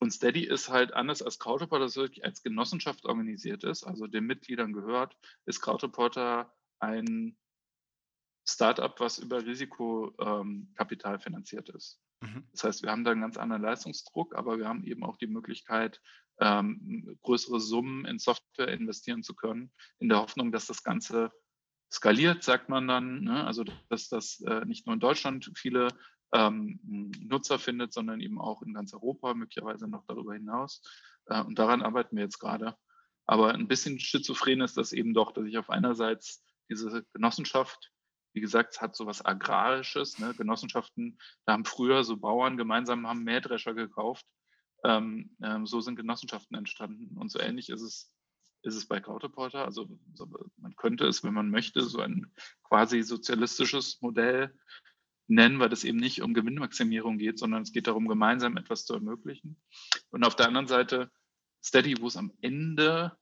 Und Steady ist halt anders als Krautreporter, das wirklich als Genossenschaft organisiert ist, also den Mitgliedern gehört, ist Krautreporter ein Startup, was über Risikokapital ähm, finanziert ist. Mhm. Das heißt, wir haben da einen ganz anderen Leistungsdruck, aber wir haben eben auch die Möglichkeit, ähm, größere Summen in Software investieren zu können, in der Hoffnung, dass das Ganze skaliert, sagt man dann. Ne? Also dass das äh, nicht nur in Deutschland viele ähm, Nutzer findet, sondern eben auch in ganz Europa, möglicherweise noch darüber hinaus. Äh, und daran arbeiten wir jetzt gerade. Aber ein bisschen schizophren ist das eben doch, dass ich auf einerseits diese Genossenschaft, wie gesagt, hat so was Agrarisches. Ne? Genossenschaften, da haben früher so Bauern gemeinsam haben Mähdrescher gekauft. Ähm, ähm, so sind Genossenschaften entstanden. Und so ähnlich ist es ist es bei Krautreporter. Also man könnte es, wenn man möchte, so ein quasi sozialistisches Modell nennen, weil es eben nicht um Gewinnmaximierung geht, sondern es geht darum, gemeinsam etwas zu ermöglichen. Und auf der anderen Seite Steady, wo es am Ende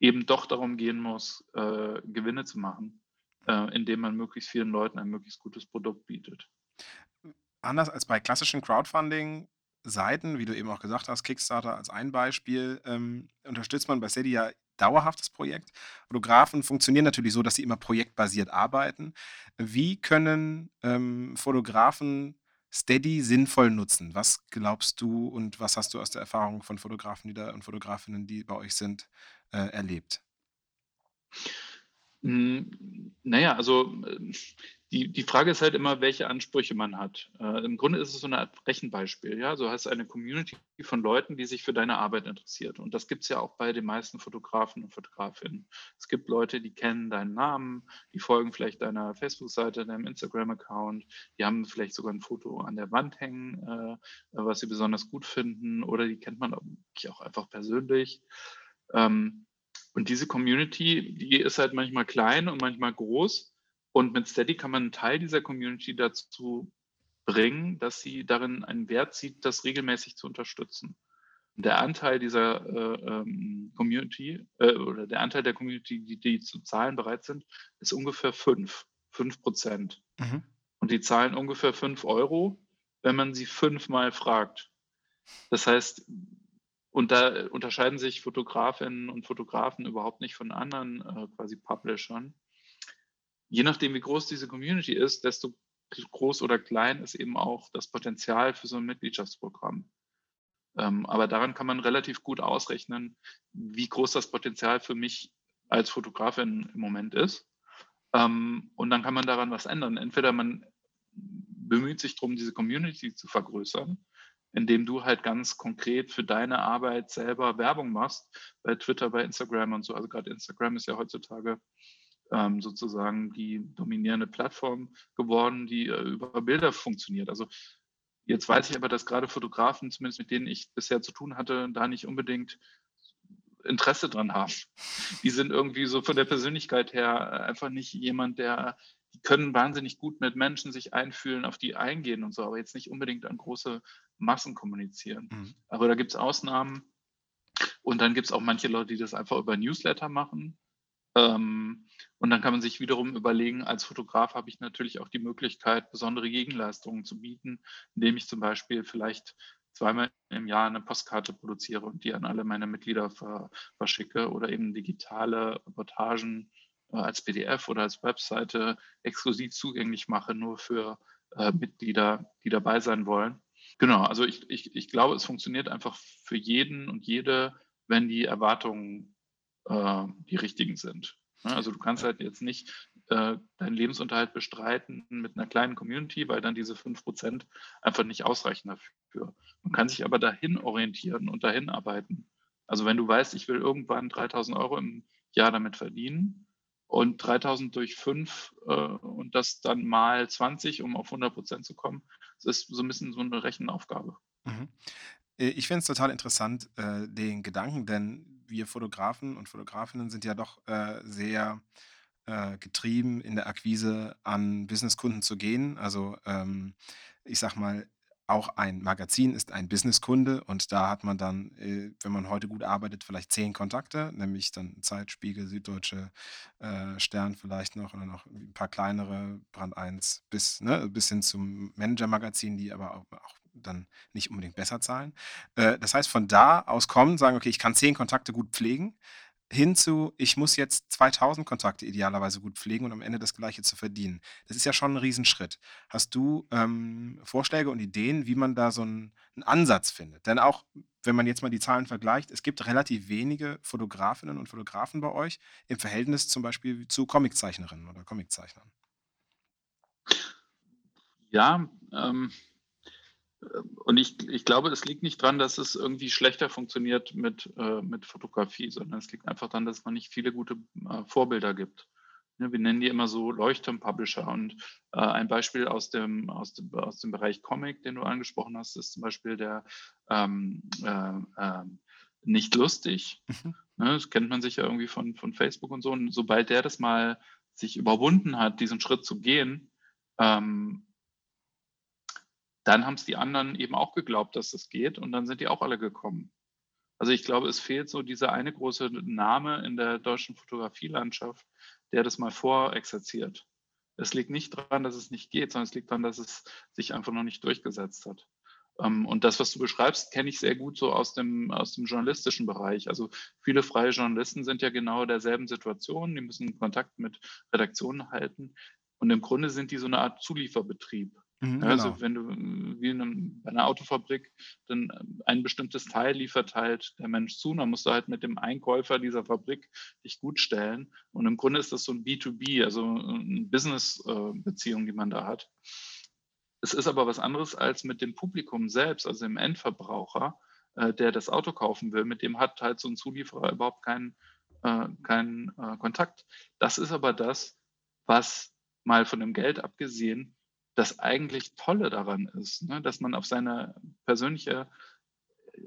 eben doch darum gehen muss, äh, Gewinne zu machen, äh, indem man möglichst vielen Leuten ein möglichst gutes Produkt bietet. Anders als bei klassischen Crowdfunding Seiten, wie du eben auch gesagt hast, Kickstarter als ein Beispiel, ähm, unterstützt man bei Steady ja dauerhaftes Projekt. Fotografen funktionieren natürlich so, dass sie immer projektbasiert arbeiten. Wie können ähm, Fotografen Steady sinnvoll nutzen? Was glaubst du und was hast du aus der Erfahrung von Fotografen die da, und Fotografinnen, die bei euch sind, äh, erlebt? Hm, naja, also äh, die, die Frage ist halt immer, welche Ansprüche man hat. Äh, Im Grunde ist es so eine Art Rechenbeispiel. Ja? So hast eine Community von Leuten, die sich für deine Arbeit interessiert. Und das gibt es ja auch bei den meisten Fotografen und Fotografinnen. Es gibt Leute, die kennen deinen Namen, die folgen vielleicht deiner Facebook-Seite, deinem Instagram-Account, die haben vielleicht sogar ein Foto an der Wand hängen, äh, was sie besonders gut finden, oder die kennt man auch einfach persönlich. Ähm, und diese Community, die ist halt manchmal klein und manchmal groß. Und mit Steady kann man einen Teil dieser Community dazu bringen, dass sie darin einen Wert sieht, das regelmäßig zu unterstützen. Und der Anteil dieser äh, ähm, Community äh, oder der Anteil der Community, die, die zu zahlen bereit sind, ist ungefähr fünf, fünf Prozent. Mhm. Und die zahlen ungefähr fünf Euro, wenn man sie fünfmal fragt. Das heißt, und da unterscheiden sich Fotografinnen und Fotografen überhaupt nicht von anderen äh, quasi Publishern. Je nachdem, wie groß diese Community ist, desto groß oder klein ist eben auch das Potenzial für so ein Mitgliedschaftsprogramm. Ähm, aber daran kann man relativ gut ausrechnen, wie groß das Potenzial für mich als Fotografin im Moment ist. Ähm, und dann kann man daran was ändern. Entweder man bemüht sich darum, diese Community zu vergrößern, indem du halt ganz konkret für deine Arbeit selber Werbung machst, bei Twitter, bei Instagram und so. Also gerade Instagram ist ja heutzutage ähm, sozusagen die dominierende Plattform geworden, die äh, über Bilder funktioniert. Also jetzt weiß ich aber, dass gerade Fotografen, zumindest mit denen ich bisher zu tun hatte, da nicht unbedingt Interesse dran haben. Die sind irgendwie so von der Persönlichkeit her einfach nicht jemand, der, die können wahnsinnig gut mit Menschen sich einfühlen, auf die eingehen und so, aber jetzt nicht unbedingt an große Massen kommunizieren. Mhm. Aber da gibt es Ausnahmen. Und dann gibt es auch manche Leute, die das einfach über Newsletter machen. Ähm, und dann kann man sich wiederum überlegen, als Fotograf habe ich natürlich auch die Möglichkeit, besondere Gegenleistungen zu bieten, indem ich zum Beispiel vielleicht zweimal im Jahr eine Postkarte produziere und die an alle meine Mitglieder verschicke oder eben digitale Reportagen äh, als PDF oder als Webseite exklusiv zugänglich mache, nur für äh, Mitglieder, die dabei sein wollen. Genau, also ich, ich, ich glaube, es funktioniert einfach für jeden und jede, wenn die Erwartungen äh, die richtigen sind. Ne, also du kannst halt jetzt nicht äh, deinen Lebensunterhalt bestreiten mit einer kleinen Community, weil dann diese 5% einfach nicht ausreichen dafür. Man kann sich aber dahin orientieren und dahin arbeiten. Also wenn du weißt, ich will irgendwann 3000 Euro im Jahr damit verdienen und 3000 durch 5 äh, und das dann mal 20, um auf 100% zu kommen, das ist so ein bisschen so eine Rechenaufgabe. Mhm. Äh, ich finde es total interessant, äh, den Gedanken, denn wir Fotografen und Fotografinnen sind ja doch äh, sehr äh, getrieben, in der Akquise an Businesskunden zu gehen. Also ähm, ich sag mal, auch ein Magazin ist ein Businesskunde und da hat man dann, äh, wenn man heute gut arbeitet, vielleicht zehn Kontakte, nämlich dann Zeitspiegel, Süddeutsche, äh, Stern vielleicht noch oder noch ein paar kleinere, Brand 1 bis, ne, bis hin zum Manager-Magazin, die aber auch, auch dann nicht unbedingt besser zahlen. Äh, das heißt, von da aus kommen, sagen, okay, ich kann zehn Kontakte gut pflegen, hinzu, ich muss jetzt 2000 Kontakte idealerweise gut pflegen und am Ende das Gleiche zu verdienen. Das ist ja schon ein Riesenschritt. Hast du ähm, Vorschläge und Ideen, wie man da so einen, einen, Ansatz findet? Denn auch, wenn man jetzt mal die Zahlen vergleicht, es gibt relativ wenige Fotografinnen und Fotografen bei euch im Verhältnis zum Beispiel zu Comiczeichnerinnen oder Comiczeichnern. Ja, ähm, und ich, ich glaube, es liegt nicht daran, dass es irgendwie schlechter funktioniert mit, äh, mit Fotografie, sondern es liegt einfach daran, dass man nicht viele gute äh, Vorbilder gibt. Ja, wir nennen die immer so Leuchtturm-Publisher. Und äh, ein Beispiel aus dem, aus, dem, aus dem Bereich Comic, den du angesprochen hast, ist zum Beispiel der ähm, äh, ähm, Nicht lustig. Mhm. Ne, das kennt man sich ja irgendwie von, von Facebook und so. Und sobald der das mal sich überwunden hat, diesen Schritt zu gehen, ähm, dann haben es die anderen eben auch geglaubt, dass das geht und dann sind die auch alle gekommen. Also ich glaube, es fehlt so dieser eine große Name in der deutschen Fotografielandschaft, der das mal vorexerziert. Es liegt nicht daran, dass es nicht geht, sondern es liegt daran, dass es sich einfach noch nicht durchgesetzt hat. Ähm, und das, was du beschreibst, kenne ich sehr gut so aus dem, aus dem journalistischen Bereich. Also viele freie Journalisten sind ja genau derselben Situation. Die müssen Kontakt mit Redaktionen halten. Und im Grunde sind die so eine Art Zulieferbetrieb. Mhm, also genau. wenn du wie in einem, bei einer Autofabrik dann ein bestimmtes Teil liefert halt der Mensch zu, dann musst du halt mit dem Einkäufer dieser Fabrik dich gut stellen. Und im Grunde ist das so ein B2B, also eine Business-Beziehung, die man da hat. Es ist aber was anderes als mit dem Publikum selbst, also dem Endverbraucher, äh, der das Auto kaufen will. Mit dem hat halt so ein Zulieferer überhaupt keinen, äh, keinen äh, Kontakt. Das ist aber das, was mal von dem Geld abgesehen das eigentlich Tolle daran ist, ne, dass man auf seine persönliche,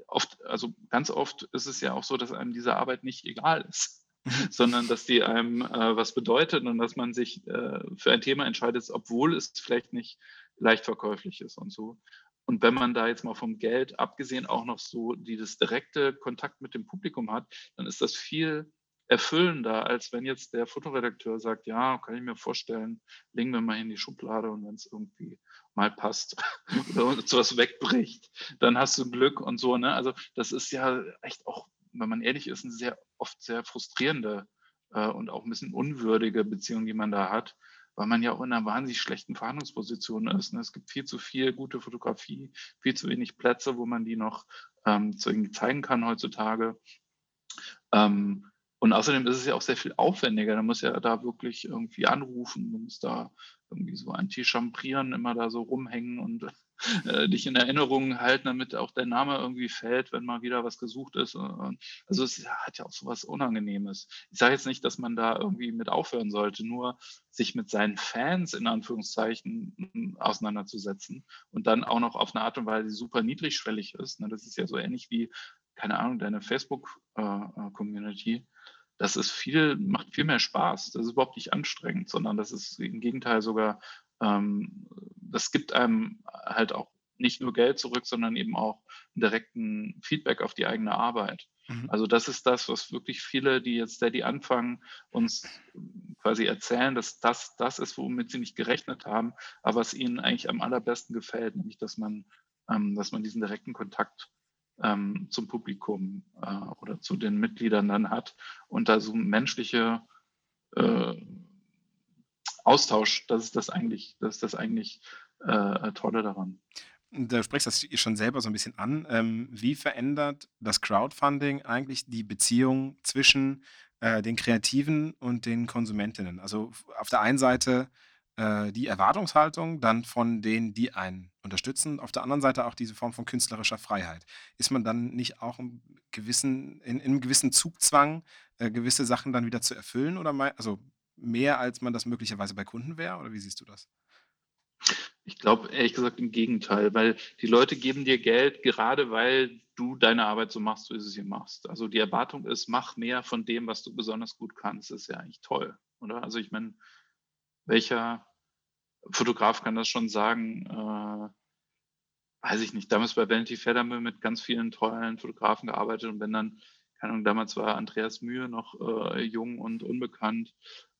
oft, also ganz oft ist es ja auch so, dass einem diese Arbeit nicht egal ist, sondern dass die einem äh, was bedeutet und dass man sich äh, für ein Thema entscheidet, obwohl es vielleicht nicht leicht verkäuflich ist und so. Und wenn man da jetzt mal vom Geld abgesehen auch noch so dieses direkte Kontakt mit dem Publikum hat, dann ist das viel erfüllender, als wenn jetzt der Fotoredakteur sagt, ja, kann ich mir vorstellen, legen wir mal in die Schublade und wenn es irgendwie mal passt oder uns was wegbricht, dann hast du Glück und so. Ne? Also das ist ja echt auch, wenn man ehrlich ist, eine sehr oft sehr frustrierende äh, und auch ein bisschen unwürdige Beziehung, die man da hat, weil man ja auch in einer wahnsinnig schlechten Verhandlungsposition ist. Ne? Es gibt viel zu viel gute Fotografie, viel zu wenig Plätze, wo man die noch ähm, zeigen kann heutzutage. Ähm, und außerdem ist es ja auch sehr viel aufwendiger. Da muss ja da wirklich irgendwie anrufen, du musst da irgendwie so anti-champrieren, immer da so rumhängen und äh, dich in Erinnerung halten, damit auch der Name irgendwie fällt, wenn mal wieder was gesucht ist. Also es hat ja auch so was Unangenehmes. Ich sage jetzt nicht, dass man da irgendwie mit aufhören sollte, nur sich mit seinen Fans in Anführungszeichen auseinanderzusetzen und dann auch noch auf eine Art und Weise, die super niedrigschwellig ist. Ne? Das ist ja so ähnlich wie, keine Ahnung, deine Facebook-Community. Das ist viel, macht viel mehr Spaß. Das ist überhaupt nicht anstrengend, sondern das ist im Gegenteil sogar, ähm, das gibt einem halt auch nicht nur Geld zurück, sondern eben auch einen direkten Feedback auf die eigene Arbeit. Mhm. Also das ist das, was wirklich viele, die jetzt Steady anfangen, uns quasi erzählen, dass das das ist, womit sie nicht gerechnet haben, aber was ihnen eigentlich am allerbesten gefällt, nämlich dass man, ähm, dass man diesen direkten Kontakt ähm, zum Publikum äh, oder zu den Mitgliedern dann hat und da so menschliche äh, Austausch, das ist das eigentlich, das ist das eigentlich äh, Tolle daran. Da sprichst du das schon selber so ein bisschen an. Ähm, wie verändert das Crowdfunding eigentlich die Beziehung zwischen äh, den Kreativen und den Konsumentinnen? Also auf der einen Seite äh, die Erwartungshaltung dann von denen, die einen unterstützen. Auf der anderen Seite auch diese Form von künstlerischer Freiheit. Ist man dann nicht auch im gewissen, in, in einem gewissen Zugzwang, äh, gewisse Sachen dann wieder zu erfüllen? Oder mein, also mehr, als man das möglicherweise bei Kunden wäre? Oder wie siehst du das? Ich glaube ehrlich gesagt im Gegenteil, weil die Leute geben dir Geld, gerade weil du deine Arbeit so machst, wie du sie machst. Also die Erwartung ist, mach mehr von dem, was du besonders gut kannst. Das ist ja eigentlich toll, oder? Also ich meine, welcher Fotograf kann das schon sagen, äh, weiß ich nicht, damals bei Vanity Fair haben wir mit ganz vielen tollen Fotografen gearbeitet und wenn dann, keine Ahnung, damals war Andreas Mühe noch äh, jung und unbekannt,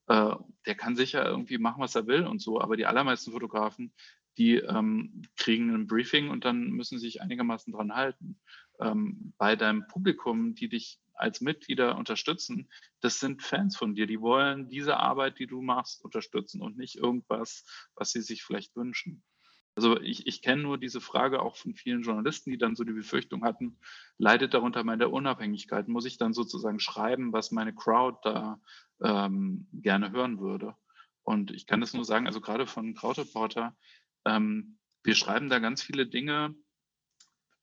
äh, der kann sicher irgendwie machen, was er will und so, aber die allermeisten Fotografen, die ähm, kriegen ein Briefing und dann müssen sie sich einigermaßen dran halten. Ähm, bei deinem Publikum, die dich als Mitglieder unterstützen, das sind Fans von dir. Die wollen diese Arbeit, die du machst, unterstützen und nicht irgendwas, was sie sich vielleicht wünschen. Also ich, ich kenne nur diese Frage auch von vielen Journalisten, die dann so die Befürchtung hatten, leidet darunter meine Unabhängigkeit? Muss ich dann sozusagen schreiben, was meine Crowd da ähm, gerne hören würde? Und ich kann das nur sagen, also gerade von Krautreporter, ähm, wir schreiben da ganz viele Dinge,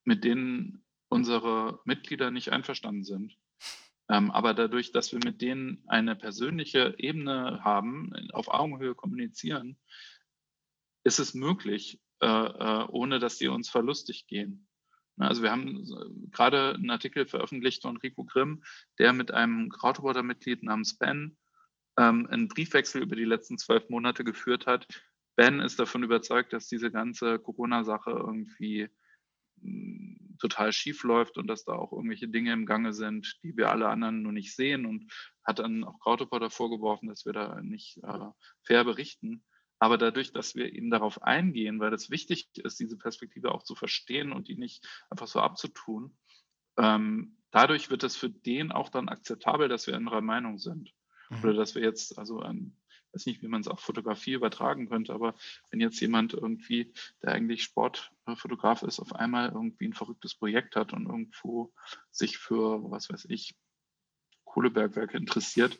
mit denen unsere Mitglieder nicht einverstanden sind. Ähm, aber dadurch, dass wir mit denen eine persönliche Ebene haben, auf Augenhöhe kommunizieren, ist es möglich, äh, äh, ohne dass die uns verlustig gehen. Also wir haben gerade einen Artikel veröffentlicht von Rico Grimm, der mit einem Krautreporter-Mitglied namens Ben ähm, einen Briefwechsel über die letzten zwölf Monate geführt hat. Ben ist davon überzeugt, dass diese ganze Corona-Sache irgendwie total schief läuft und dass da auch irgendwelche Dinge im Gange sind, die wir alle anderen nur nicht sehen und hat dann auch Krautepotter vorgeworfen, dass wir da nicht äh, fair berichten. Aber dadurch, dass wir eben darauf eingehen, weil es wichtig ist, diese Perspektive auch zu verstehen und die nicht einfach so abzutun, ähm, dadurch wird es für den auch dann akzeptabel, dass wir anderer Meinung sind. Mhm. Oder dass wir jetzt, also ähm, weiß nicht, wie man es auf Fotografie übertragen könnte, aber wenn jetzt jemand irgendwie, der eigentlich Sportfotograf ist, auf einmal irgendwie ein verrücktes Projekt hat und irgendwo sich für, was weiß ich, Kohlebergwerke interessiert,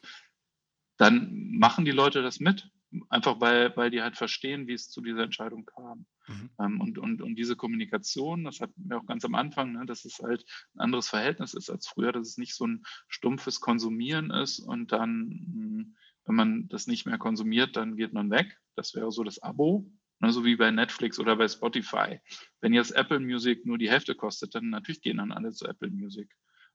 dann machen die Leute das mit. Einfach weil, weil die halt verstehen, wie es zu dieser Entscheidung kam. Mhm. Ähm, und, und, und diese Kommunikation, das hatten wir auch ganz am Anfang, ne, dass es halt ein anderes Verhältnis ist als früher, dass es nicht so ein stumpfes Konsumieren ist und dann hm, wenn man das nicht mehr konsumiert, dann geht man weg. Das wäre so das Abo, ne, so wie bei Netflix oder bei Spotify. Wenn jetzt Apple Music nur die Hälfte kostet, dann natürlich gehen dann alle zu Apple Music,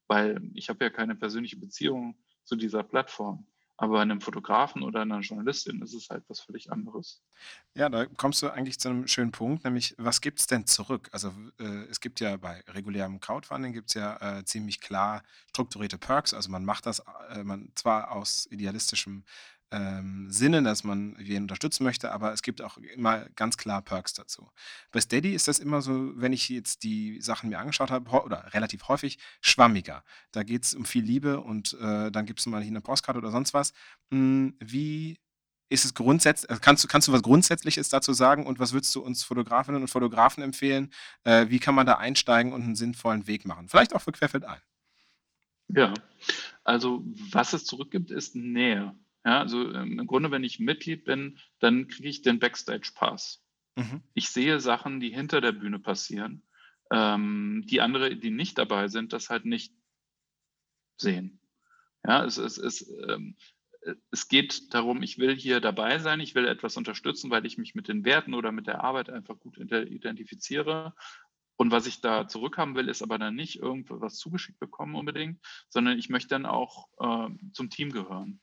weil ich habe ja keine persönliche Beziehung zu dieser Plattform. Aber einem Fotografen oder einer Journalistin ist es halt was völlig anderes. Ja, da kommst du eigentlich zu einem schönen Punkt, nämlich was gibt es denn zurück? Also äh, es gibt ja bei regulärem Crowdfunding gibt es ja äh, ziemlich klar strukturierte Perks. Also man macht das äh, man zwar aus idealistischem ähm, Sinne, dass man wen unterstützen möchte, aber es gibt auch immer ganz klar Perks dazu. Bei Steady ist das immer so, wenn ich jetzt die Sachen mir angeschaut habe, oder relativ häufig, schwammiger. Da geht es um viel Liebe und äh, dann gibt es mal hier eine Postkarte oder sonst was. Hm, wie ist es grundsätzlich, also kannst, du, kannst du was Grundsätzliches dazu sagen und was würdest du uns Fotografinnen und Fotografen empfehlen? Äh, wie kann man da einsteigen und einen sinnvollen Weg machen? Vielleicht auch für Querfeld ein. Ja, also was es zurückgibt, ist Nähe. Ja, also ähm, im Grunde, wenn ich Mitglied bin, dann kriege ich den Backstage-Pass. Mhm. Ich sehe Sachen, die hinter der Bühne passieren, ähm, die andere, die nicht dabei sind, das halt nicht sehen. Ja, es, es, es, ähm, es geht darum, ich will hier dabei sein, ich will etwas unterstützen, weil ich mich mit den Werten oder mit der Arbeit einfach gut identifiziere. Und was ich da zurückhaben will, ist aber dann nicht irgendwas zugeschickt bekommen unbedingt, sondern ich möchte dann auch äh, zum Team gehören.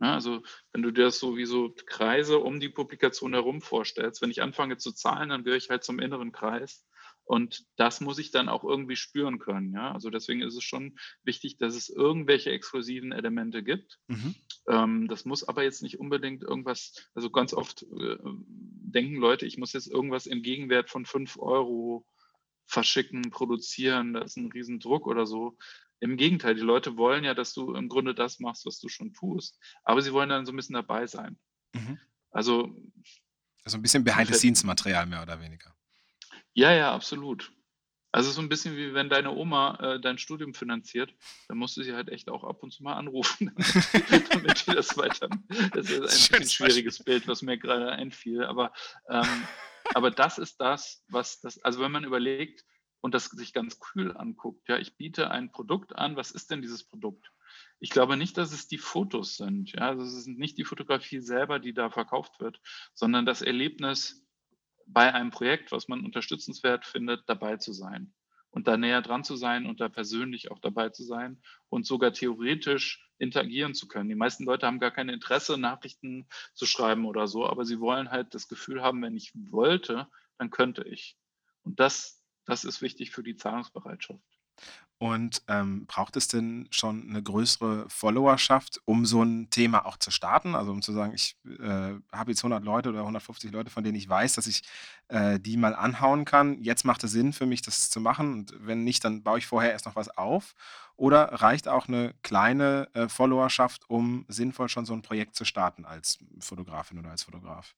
Ja, also wenn du dir das so wie so Kreise um die Publikation herum vorstellst, wenn ich anfange zu zahlen, dann gehöre ich halt zum inneren Kreis. Und das muss ich dann auch irgendwie spüren können. Ja? Also deswegen ist es schon wichtig, dass es irgendwelche exklusiven Elemente gibt. Mhm. Ähm, das muss aber jetzt nicht unbedingt irgendwas, also ganz oft äh, denken Leute, ich muss jetzt irgendwas im Gegenwert von 5 Euro verschicken, produzieren, da ist ein Riesendruck oder so. Im Gegenteil, die Leute wollen ja, dass du im Grunde das machst, was du schon tust. Aber sie wollen dann so ein bisschen dabei sein. Mhm. Also. Also ein bisschen Behind-the-Scenes-Material mehr oder weniger. Ja, ja, absolut. Also so ein bisschen wie wenn deine Oma äh, dein Studium finanziert, dann musst du sie halt echt auch ab und zu mal anrufen, damit die das weiter. Das ist ein, ein schwieriges Bild, was mir gerade einfiel. Aber, ähm, aber das ist das, was das, also wenn man überlegt, und das sich ganz kühl anguckt. Ja, ich biete ein Produkt an. Was ist denn dieses Produkt? Ich glaube nicht, dass es die Fotos sind. Ja, also es ist nicht die Fotografie selber, die da verkauft wird, sondern das Erlebnis bei einem Projekt, was man unterstützenswert findet, dabei zu sein und da näher dran zu sein und da persönlich auch dabei zu sein und sogar theoretisch interagieren zu können. Die meisten Leute haben gar kein Interesse, Nachrichten zu schreiben oder so, aber sie wollen halt das Gefühl haben, wenn ich wollte, dann könnte ich. Und das das ist wichtig für die Zahlungsbereitschaft. Und ähm, braucht es denn schon eine größere Followerschaft, um so ein Thema auch zu starten? Also um zu sagen, ich äh, habe jetzt 100 Leute oder 150 Leute, von denen ich weiß, dass ich äh, die mal anhauen kann. Jetzt macht es Sinn für mich, das zu machen. Und wenn nicht, dann baue ich vorher erst noch was auf. Oder reicht auch eine kleine äh, Followerschaft, um sinnvoll schon so ein Projekt zu starten als Fotografin oder als Fotograf?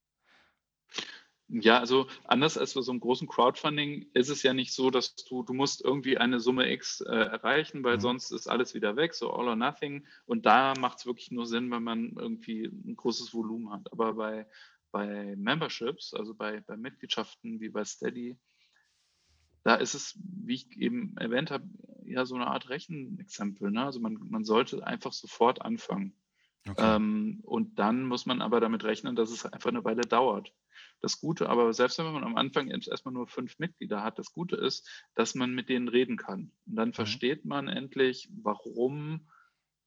Ja, also anders als bei so einem großen Crowdfunding ist es ja nicht so, dass du, du musst irgendwie eine Summe X äh, erreichen, weil mhm. sonst ist alles wieder weg, so all or nothing. Und da macht es wirklich nur Sinn, wenn man irgendwie ein großes Volumen hat. Aber bei, bei Memberships, also bei, bei Mitgliedschaften wie bei Steady, da ist es, wie ich eben erwähnt habe, ja so eine Art Rechenexempel. Ne? Also man, man sollte einfach sofort anfangen. Okay. Ähm, und dann muss man aber damit rechnen, dass es einfach eine Weile dauert. Das Gute, aber selbst wenn man am Anfang erstmal nur fünf Mitglieder hat, das Gute ist, dass man mit denen reden kann. Und dann mhm. versteht man endlich, warum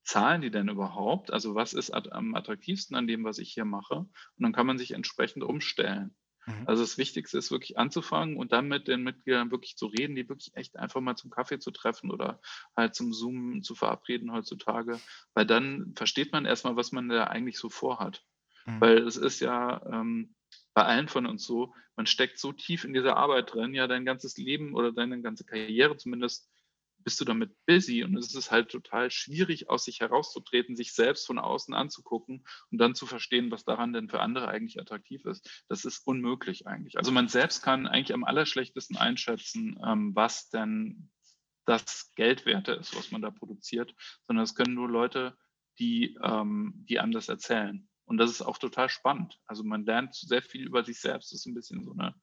zahlen die denn überhaupt? Also was ist am attraktivsten an dem, was ich hier mache? Und dann kann man sich entsprechend umstellen. Mhm. Also das Wichtigste ist wirklich anzufangen und dann mit den Mitgliedern wirklich zu reden, die wirklich echt einfach mal zum Kaffee zu treffen oder halt zum Zoom zu verabreden heutzutage, weil dann versteht man erstmal, was man da eigentlich so vorhat. Mhm. Weil es ist ja, ähm, bei allen von uns so, man steckt so tief in dieser Arbeit drin, ja, dein ganzes Leben oder deine ganze Karriere zumindest bist du damit busy und es ist halt total schwierig, aus sich herauszutreten, sich selbst von außen anzugucken und dann zu verstehen, was daran denn für andere eigentlich attraktiv ist. Das ist unmöglich eigentlich. Also man selbst kann eigentlich am allerschlechtesten einschätzen, ähm, was denn das Geldwerte ist, was man da produziert, sondern es können nur Leute, die, ähm, die einem das erzählen. Und das ist auch total spannend. Also man lernt sehr viel über sich selbst. Das ist ein bisschen so eine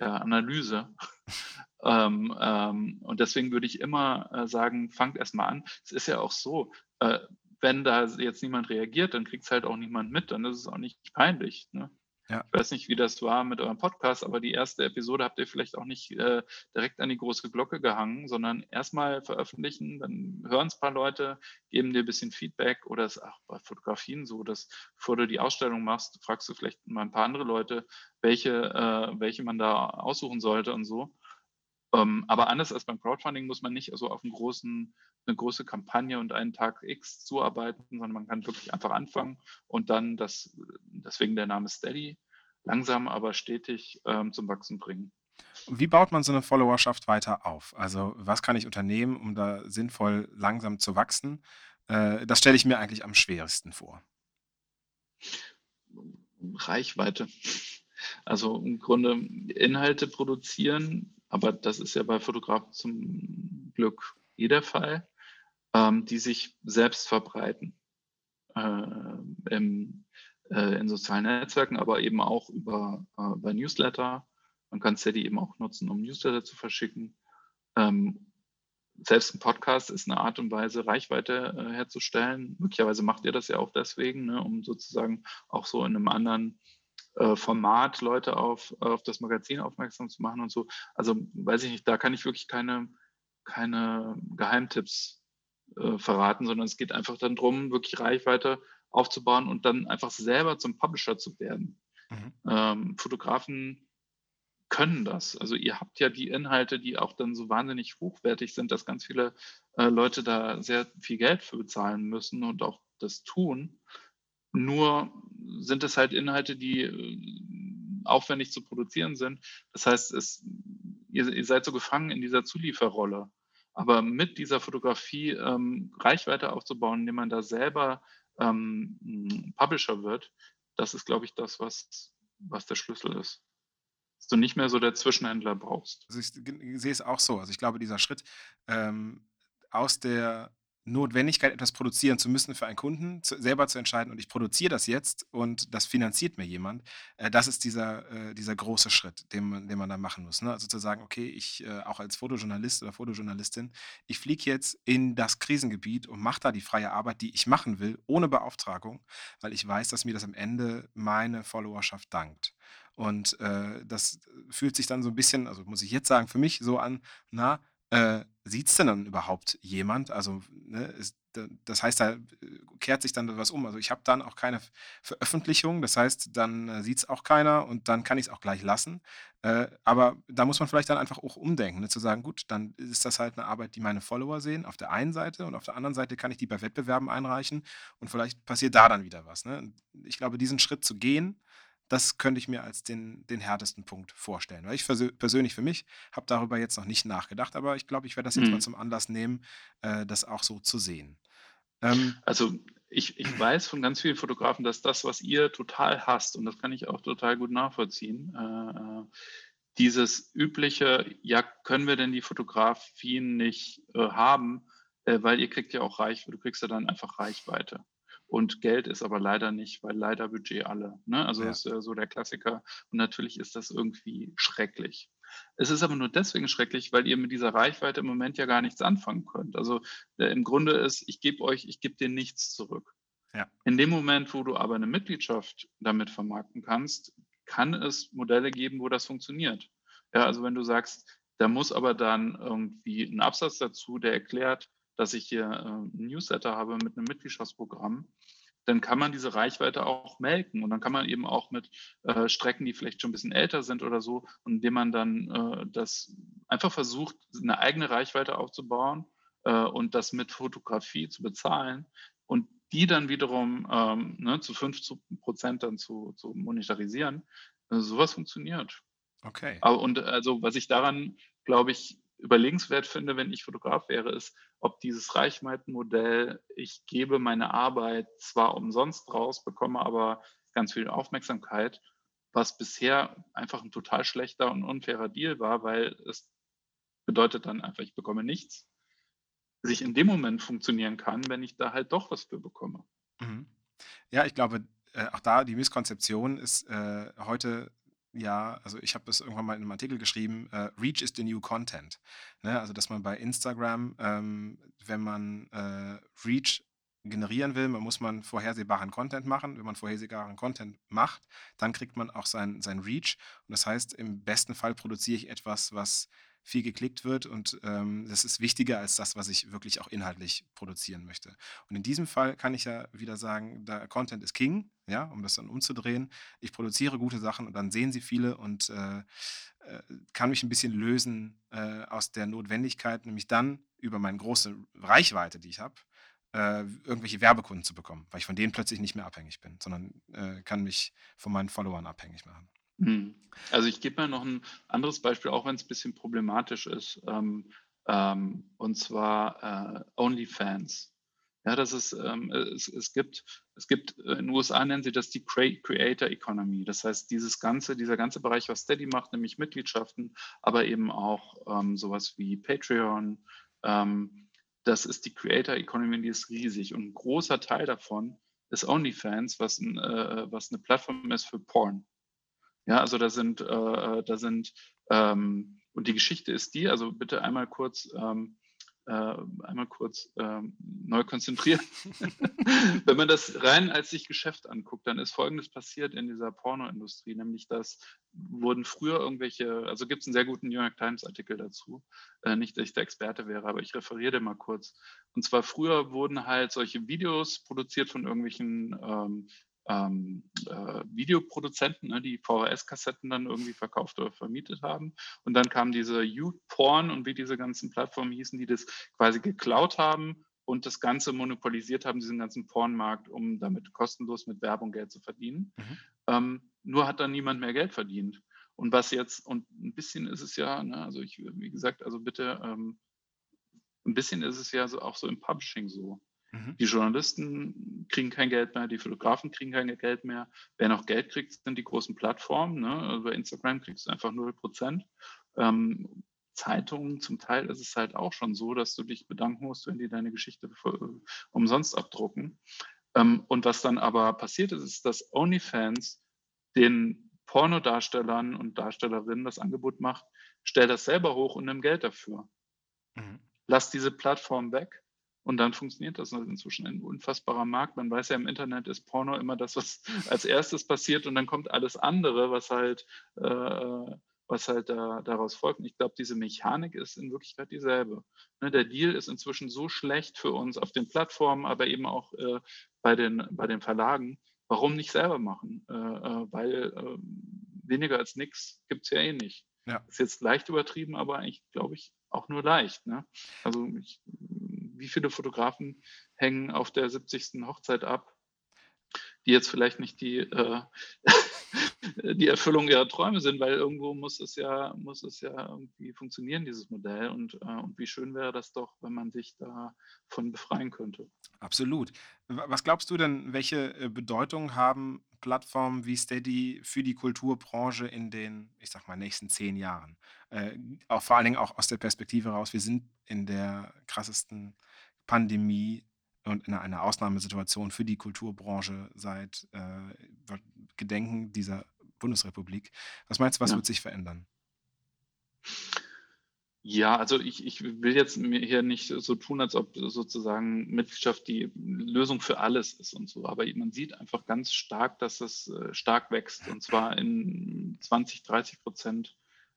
ja, Analyse. ähm, ähm, und deswegen würde ich immer äh, sagen, fangt erstmal an. Es ist ja auch so, äh, wenn da jetzt niemand reagiert, dann kriegt es halt auch niemand mit, dann ist es auch nicht peinlich. Ne? Ja. Ich weiß nicht, wie das war mit eurem Podcast, aber die erste Episode habt ihr vielleicht auch nicht äh, direkt an die große Glocke gehangen, sondern erstmal veröffentlichen, dann hören es ein paar Leute, geben dir ein bisschen Feedback oder es auch bei Fotografien so, dass bevor du die Ausstellung machst, fragst du vielleicht mal ein paar andere Leute, welche, äh, welche man da aussuchen sollte und so. Ähm, aber anders als beim Crowdfunding muss man nicht also auf einen großen, eine große Kampagne und einen Tag X zuarbeiten, sondern man kann wirklich einfach anfangen und dann das, deswegen der Name Steady, langsam aber stetig ähm, zum Wachsen bringen. Wie baut man so eine Followerschaft weiter auf? Also was kann ich unternehmen, um da sinnvoll langsam zu wachsen? Äh, das stelle ich mir eigentlich am schwersten vor. Reichweite. Also im Grunde Inhalte produzieren, aber das ist ja bei Fotografen zum Glück eh der Fall, ähm, die sich selbst verbreiten äh, im, äh, in sozialen Netzwerken, aber eben auch über, äh, über Newsletter. Man kann Steady eben auch nutzen, um Newsletter zu verschicken. Ähm, selbst ein Podcast ist eine Art und Weise, Reichweite äh, herzustellen. Möglicherweise macht ihr das ja auch deswegen, ne, um sozusagen auch so in einem anderen äh, Format Leute auf, auf das Magazin aufmerksam zu machen und so. Also weiß ich nicht, da kann ich wirklich keine, keine Geheimtipps äh, verraten, sondern es geht einfach dann darum, wirklich Reichweite aufzubauen und dann einfach selber zum Publisher zu werden. Mhm. Ähm, Fotografen können das. Also ihr habt ja die Inhalte, die auch dann so wahnsinnig hochwertig sind, dass ganz viele äh, Leute da sehr viel Geld für bezahlen müssen und auch das tun. Nur sind es halt Inhalte, die äh, aufwendig zu produzieren sind. Das heißt, es, ihr, ihr seid so gefangen in dieser Zulieferrolle. Aber mit dieser Fotografie ähm, Reichweite aufzubauen, indem man da selber ähm, Publisher wird, das ist, glaube ich, das, was, was der Schlüssel ist. Dass du nicht mehr so der Zwischenhändler brauchst. Also ich, sehe es auch so. Also ich glaube, dieser Schritt ähm, aus der Notwendigkeit, etwas produzieren zu müssen für einen Kunden, zu, selber zu entscheiden und ich produziere das jetzt und das finanziert mir jemand, äh, das ist dieser, äh, dieser große Schritt, den man, den man da machen muss. Ne? Also zu sagen, okay, ich äh, auch als Fotojournalist oder Fotojournalistin, ich fliege jetzt in das Krisengebiet und mache da die freie Arbeit, die ich machen will, ohne Beauftragung, weil ich weiß, dass mir das am Ende meine Followerschaft dankt. Und äh, das fühlt sich dann so ein bisschen, also muss ich jetzt sagen, für mich so an, na, äh, Sieht es denn dann überhaupt jemand? Also, ne, ist, das heißt, da äh, kehrt sich dann was um. Also ich habe dann auch keine Veröffentlichung, das heißt, dann äh, sieht es auch keiner und dann kann ich es auch gleich lassen. Äh, aber da muss man vielleicht dann einfach auch umdenken, ne, zu sagen, gut, dann ist das halt eine Arbeit, die meine Follower sehen, auf der einen Seite und auf der anderen Seite kann ich die bei Wettbewerben einreichen und vielleicht passiert da dann wieder was. Ne? Ich glaube, diesen Schritt zu gehen, das könnte ich mir als den, den härtesten Punkt vorstellen. Weil ich persönlich für mich habe darüber jetzt noch nicht nachgedacht, aber ich glaube, ich werde das jetzt mhm. mal zum Anlass nehmen, äh, das auch so zu sehen. Ähm, also ich, ich weiß von ganz vielen Fotografen, dass das, was ihr total hasst, und das kann ich auch total gut nachvollziehen, äh, äh dieses übliche, ja, können wir denn die Fotografien nicht äh, haben, äh, weil ihr kriegt ja auch Reichweite, du kriegst ja dann einfach Reichweite. Und Geld ist aber leider nicht, weil leider Budget alle. Ne? Also ja. das ist äh, so der Klassiker. Und natürlich ist das irgendwie schrecklich. Es ist aber nur deswegen schrecklich, weil ihr mit dieser Reichweite im Moment ja gar nichts anfangen könnt. Also äh, im Grunde ist, ich gebe euch, ich gebe dir nichts zurück. Ja. In dem Moment, wo du aber eine Mitgliedschaft damit vermarkten kannst, kann es Modelle geben, wo das funktioniert. Ja, also wenn du sagst, da muss aber dann irgendwie ein Absatz dazu, der erklärt, dass ich hier äh, ein Newsletter habe mit einem Mitgliedschaftsprogramm, dann kann man diese Reichweite auch melken und dann kann man eben auch mit äh, Strecken, die vielleicht schon ein bisschen älter sind oder so, und indem man dann äh, das einfach versucht, eine eigene Reichweite aufzubauen äh, und das mit Fotografie zu bezahlen und die dann wiederum ähm, ne, zu 50 Prozent dann zu, zu monetarisieren, äh, sowas funktioniert. Okay. Aber, und also was ich daran, glaube ich, überlegenswert finde, wenn ich Fotograf wäre, ist, ob dieses Reichweitenmodell, ich gebe meine Arbeit zwar umsonst raus, bekomme aber ganz viel Aufmerksamkeit, was bisher einfach ein total schlechter und unfairer Deal war, weil es bedeutet dann einfach, ich bekomme nichts, sich in dem Moment funktionieren kann, wenn ich da halt doch was für bekomme. Mhm. Ja, ich glaube, äh, auch da die Misskonzeption ist äh, heute ja, also ich habe das irgendwann mal in einem Artikel geschrieben, äh, Reach is the new content. Ne? Also dass man bei Instagram, ähm, wenn man äh, Reach generieren will, man muss man vorhersehbaren Content machen. Wenn man vorhersehbaren Content macht, dann kriegt man auch sein, sein Reach. Und das heißt, im besten Fall produziere ich etwas, was viel geklickt wird und ähm, das ist wichtiger als das, was ich wirklich auch inhaltlich produzieren möchte. Und in diesem Fall kann ich ja wieder sagen, der Content ist King, ja, um das dann umzudrehen. Ich produziere gute Sachen und dann sehen sie viele und äh, äh, kann mich ein bisschen lösen äh, aus der Notwendigkeit, nämlich dann über meine große Reichweite, die ich habe, äh, irgendwelche Werbekunden zu bekommen, weil ich von denen plötzlich nicht mehr abhängig bin, sondern äh, kann mich von meinen Followern abhängig machen. Hm. Also ich gebe mal noch ein anderes Beispiel, auch wenn es ein bisschen problematisch ist, ähm, ähm, und zwar äh, OnlyFans. Ja, das ist, ähm, es, es, gibt, es gibt, in den USA nennen sie das die Creator Economy. Das heißt, dieses ganze, dieser ganze Bereich, was Steady macht, nämlich Mitgliedschaften, aber eben auch ähm, sowas wie Patreon, ähm, das ist die Creator Economy, die ist riesig. Und ein großer Teil davon ist OnlyFans, was, ein, äh, was eine Plattform ist für Porn. Ja, also da sind, äh, da sind, ähm, und die Geschichte ist die, also bitte einmal kurz, ähm, äh, einmal kurz ähm, neu konzentrieren. Wenn man das rein als sich Geschäft anguckt, dann ist Folgendes passiert in dieser Pornoindustrie, nämlich dass wurden früher irgendwelche, also gibt es einen sehr guten New York Times Artikel dazu, äh, nicht, dass ich der Experte wäre, aber ich referiere mal kurz. Und zwar früher wurden halt solche Videos produziert von irgendwelchen ähm, ähm, äh, Videoproduzenten, ne, die VHS-Kassetten dann irgendwie verkauft oder vermietet haben. Und dann kam diese YouPorn und wie diese ganzen Plattformen hießen, die das quasi geklaut haben und das Ganze monopolisiert haben, diesen ganzen Pornmarkt, um damit kostenlos mit Werbung Geld zu verdienen. Mhm. Ähm, nur hat dann niemand mehr Geld verdient. Und was jetzt, und ein bisschen ist es ja, ne, also ich, wie gesagt, also bitte, ähm, ein bisschen ist es ja so, auch so im Publishing so. Mhm. Die Journalisten kriegen kein Geld mehr, die Fotografen kriegen kein Geld mehr. Wer noch Geld kriegt, sind die großen Plattformen. Ne? Also bei Instagram kriegst du einfach 0 Prozent. Ähm, Zeitungen, zum Teil ist es halt auch schon so, dass du dich bedanken musst, wenn die deine Geschichte für, umsonst abdrucken. Ähm, und was dann aber passiert ist, ist, dass OnlyFans den Pornodarstellern und Darstellerinnen das Angebot macht, stell das selber hoch und nimm Geld dafür. Mhm. Lass diese Plattform weg und dann funktioniert das. Das ist inzwischen ein unfassbarer Markt. Man weiß ja, im Internet ist Porno immer das, was als erstes passiert und dann kommt alles andere, was halt, äh, was halt da, daraus folgt. Und ich glaube, diese Mechanik ist in Wirklichkeit dieselbe. Ne, der Deal ist inzwischen so schlecht für uns auf den Plattformen, aber eben auch äh, bei, den, bei den Verlagen. Warum nicht selber machen? Äh, äh weil ähm, weniger als nichts gibt es ja eh nicht. Ja. Ist jetzt leicht übertrieben, aber eigentlich, glaube ich, auch nur leicht. Ne? Also ich wie viele Fotografen hängen auf der 70. Hochzeit ab, die jetzt vielleicht nicht die, äh, die Erfüllung ihrer Träume sind, weil irgendwo muss es ja, muss es ja irgendwie funktionieren, dieses Modell. Und, äh, und wie schön wäre das doch, wenn man sich davon befreien könnte. Absolut. Was glaubst du denn, welche äh, Bedeutung haben Plattformen wie Steady für die Kulturbranche in den, ich sag mal, nächsten zehn Jahren? Äh, auch vor allen Dingen auch aus der Perspektive raus, wir sind in der krassesten Pandemie und in einer Ausnahmesituation für die Kulturbranche seit äh, Gedenken dieser Bundesrepublik. Was meinst du, was ja. wird sich verändern? Ja, also ich, ich will jetzt hier nicht so tun, als ob sozusagen Mitgliedschaft die Lösung für alles ist und so. Aber man sieht einfach ganz stark, dass es äh, stark wächst und zwar in 20, 30 Prozent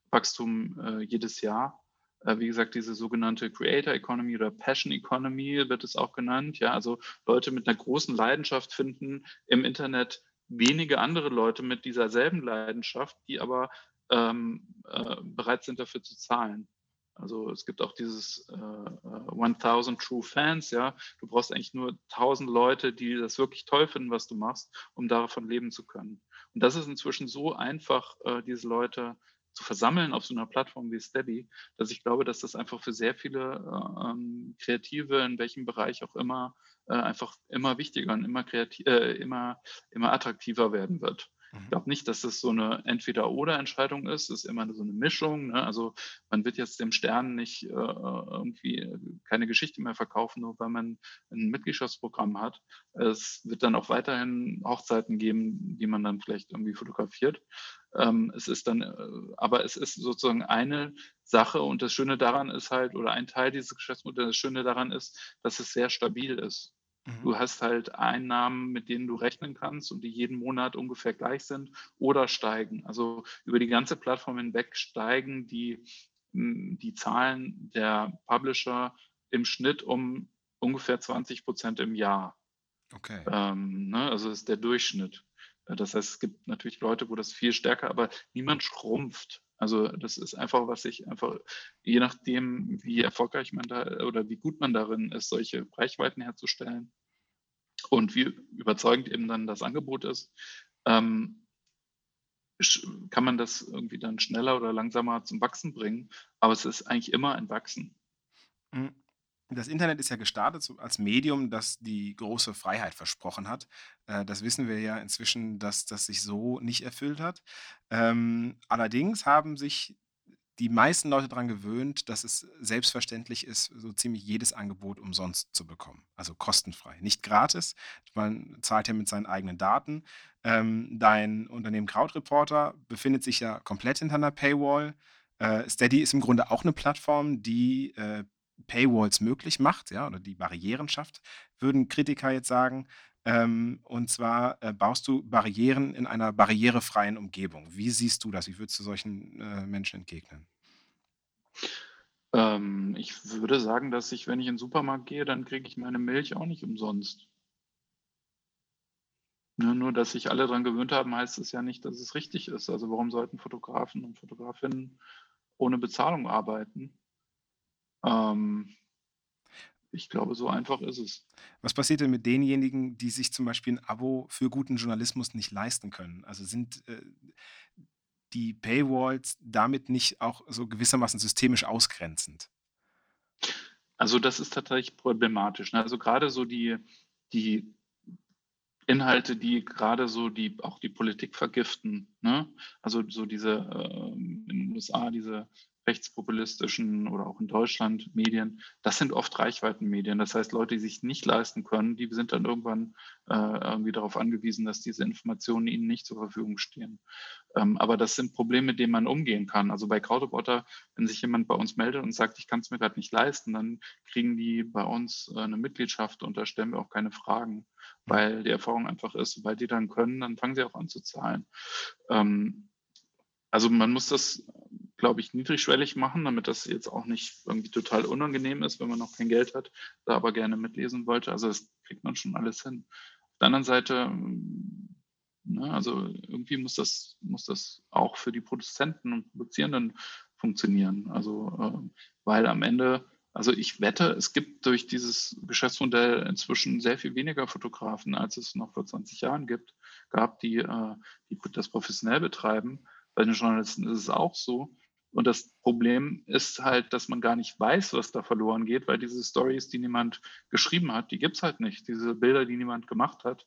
Wachstum äh, jedes Jahr. Äh, wie gesagt, diese sogenannte Creator Economy oder Passion Economy wird es auch genannt. Ja, also Leute mit einer großen Leidenschaft finden im Internet wenige andere Leute mit dieser selben Leidenschaft, die aber ähm, äh, bereit sind dafür zu zahlen. Also es gibt auch dieses äh, 1000 äh, True Fans, ja. Du brauchst eigentlich nur 1000 Leute, die das wirklich toll finden, was du machst, um davon leben zu können. Und das ist inzwischen so einfach, äh, diese Leute zu versammeln auf so einer Plattform wie Steady, dass ich glaube, dass das einfach für sehr viele äh, ähm, Kreative in welchem Bereich auch immer äh, einfach immer wichtiger und immer kreativ, äh, immer, immer attraktiver werden wird. Ich mhm. glaube nicht, dass das so eine Entweder-Oder-Entscheidung ist. Es ist immer so eine Mischung. Ne? Also man wird jetzt dem Stern nicht äh, irgendwie keine Geschichte mehr verkaufen, nur weil man ein Mitgliedschaftsprogramm hat. Es wird dann auch weiterhin Hochzeiten geben, die man dann vielleicht irgendwie fotografiert. Ähm, es ist dann, äh, aber es ist sozusagen eine Sache und das Schöne daran ist halt, oder ein Teil dieses Geschäftsmodells, das Schöne daran ist, dass es sehr stabil ist. Mhm. Du hast halt Einnahmen, mit denen du rechnen kannst und die jeden Monat ungefähr gleich sind oder steigen. Also über die ganze Plattform hinweg steigen die, hm, die Zahlen der Publisher im Schnitt um ungefähr 20 Prozent im Jahr. Okay. Ähm, ne? Also ist der Durchschnitt. Das heißt, es gibt natürlich Leute, wo das viel stärker, aber niemand schrumpft. Also das ist einfach, was ich einfach, je nachdem, wie erfolgreich man da oder wie gut man darin ist, solche Reichweiten herzustellen und wie überzeugend eben dann das Angebot ist, ähm, kann man das irgendwie dann schneller oder langsamer zum Wachsen bringen. Aber es ist eigentlich immer ein Wachsen. Das Internet ist ja gestartet als Medium, das die große Freiheit versprochen hat. Äh, das wissen wir ja inzwischen, dass das sich so nicht erfüllt hat. Ähm, allerdings haben sich die meisten Leute daran gewöhnt, dass es selbstverständlich ist, so ziemlich jedes Angebot umsonst zu bekommen. Also kostenfrei. Nicht gratis. Man zahlt ja mit seinen eigenen Daten. Ähm, dein Unternehmen Crowdreporter befindet sich ja komplett hinter einer Paywall. Äh, Steady ist im Grunde auch eine Plattform, die äh, Paywalls möglich macht, ja, oder die Barrieren schafft, würden Kritiker jetzt sagen. Ähm, und zwar äh, baust du Barrieren in einer barrierefreien Umgebung. Wie siehst du das? Wie würdest du solchen äh, Menschen entgegnen? Ähm, ich würde sagen, dass ich, wenn ich in den Supermarkt gehe, dann kriege ich meine Milch auch nicht umsonst. Ne, nur, dass sich alle daran gewöhnt haben, heißt es ja nicht, dass es richtig ist. Also warum sollten Fotografen und Fotografinnen ohne Bezahlung arbeiten? Ähm, ich glaube, so einfach ist es. Was passiert denn mit denjenigen, die sich zum Beispiel ein Abo für guten Journalismus nicht leisten können? Also sind äh, die Paywalls damit nicht auch so gewissermaßen systemisch ausgrenzend? Also das ist tatsächlich problematisch. Ne? Also gerade so die, die Inhalte, die gerade so die auch die Politik vergiften. Ne? Also so diese äh, in den USA diese rechtspopulistischen oder auch in Deutschland Medien, das sind oft Reichweitenmedien. Das heißt, Leute, die sich nicht leisten können, die sind dann irgendwann äh, irgendwie darauf angewiesen, dass diese Informationen ihnen nicht zur Verfügung stehen. Ähm, aber das sind Probleme, mit denen man umgehen kann. Also bei Crowdreporter, wenn sich jemand bei uns meldet und sagt, ich kann es mir gerade nicht leisten, dann kriegen die bei uns äh, eine Mitgliedschaft und da stellen wir auch keine Fragen, weil die Erfahrung einfach ist, sobald die dann können, dann fangen sie auch an zu zahlen. Ähm, also man muss das glaube ich, niedrigschwellig machen, damit das jetzt auch nicht irgendwie total unangenehm ist, wenn man noch kein Geld hat, da aber gerne mitlesen wollte. Also das kriegt man schon alles hin. Auf der anderen Seite, ne, also irgendwie muss das, muss das auch für die Produzenten und Produzierenden funktionieren. Also äh, weil am Ende, also ich wette, es gibt durch dieses Geschäftsmodell inzwischen sehr viel weniger Fotografen, als es noch vor 20 Jahren gibt, gab, die, äh, die das professionell betreiben. Bei den Journalisten ist es auch so. Und das Problem ist halt, dass man gar nicht weiß, was da verloren geht, weil diese Stories, die niemand geschrieben hat, die gibt es halt nicht. Diese Bilder, die niemand gemacht hat,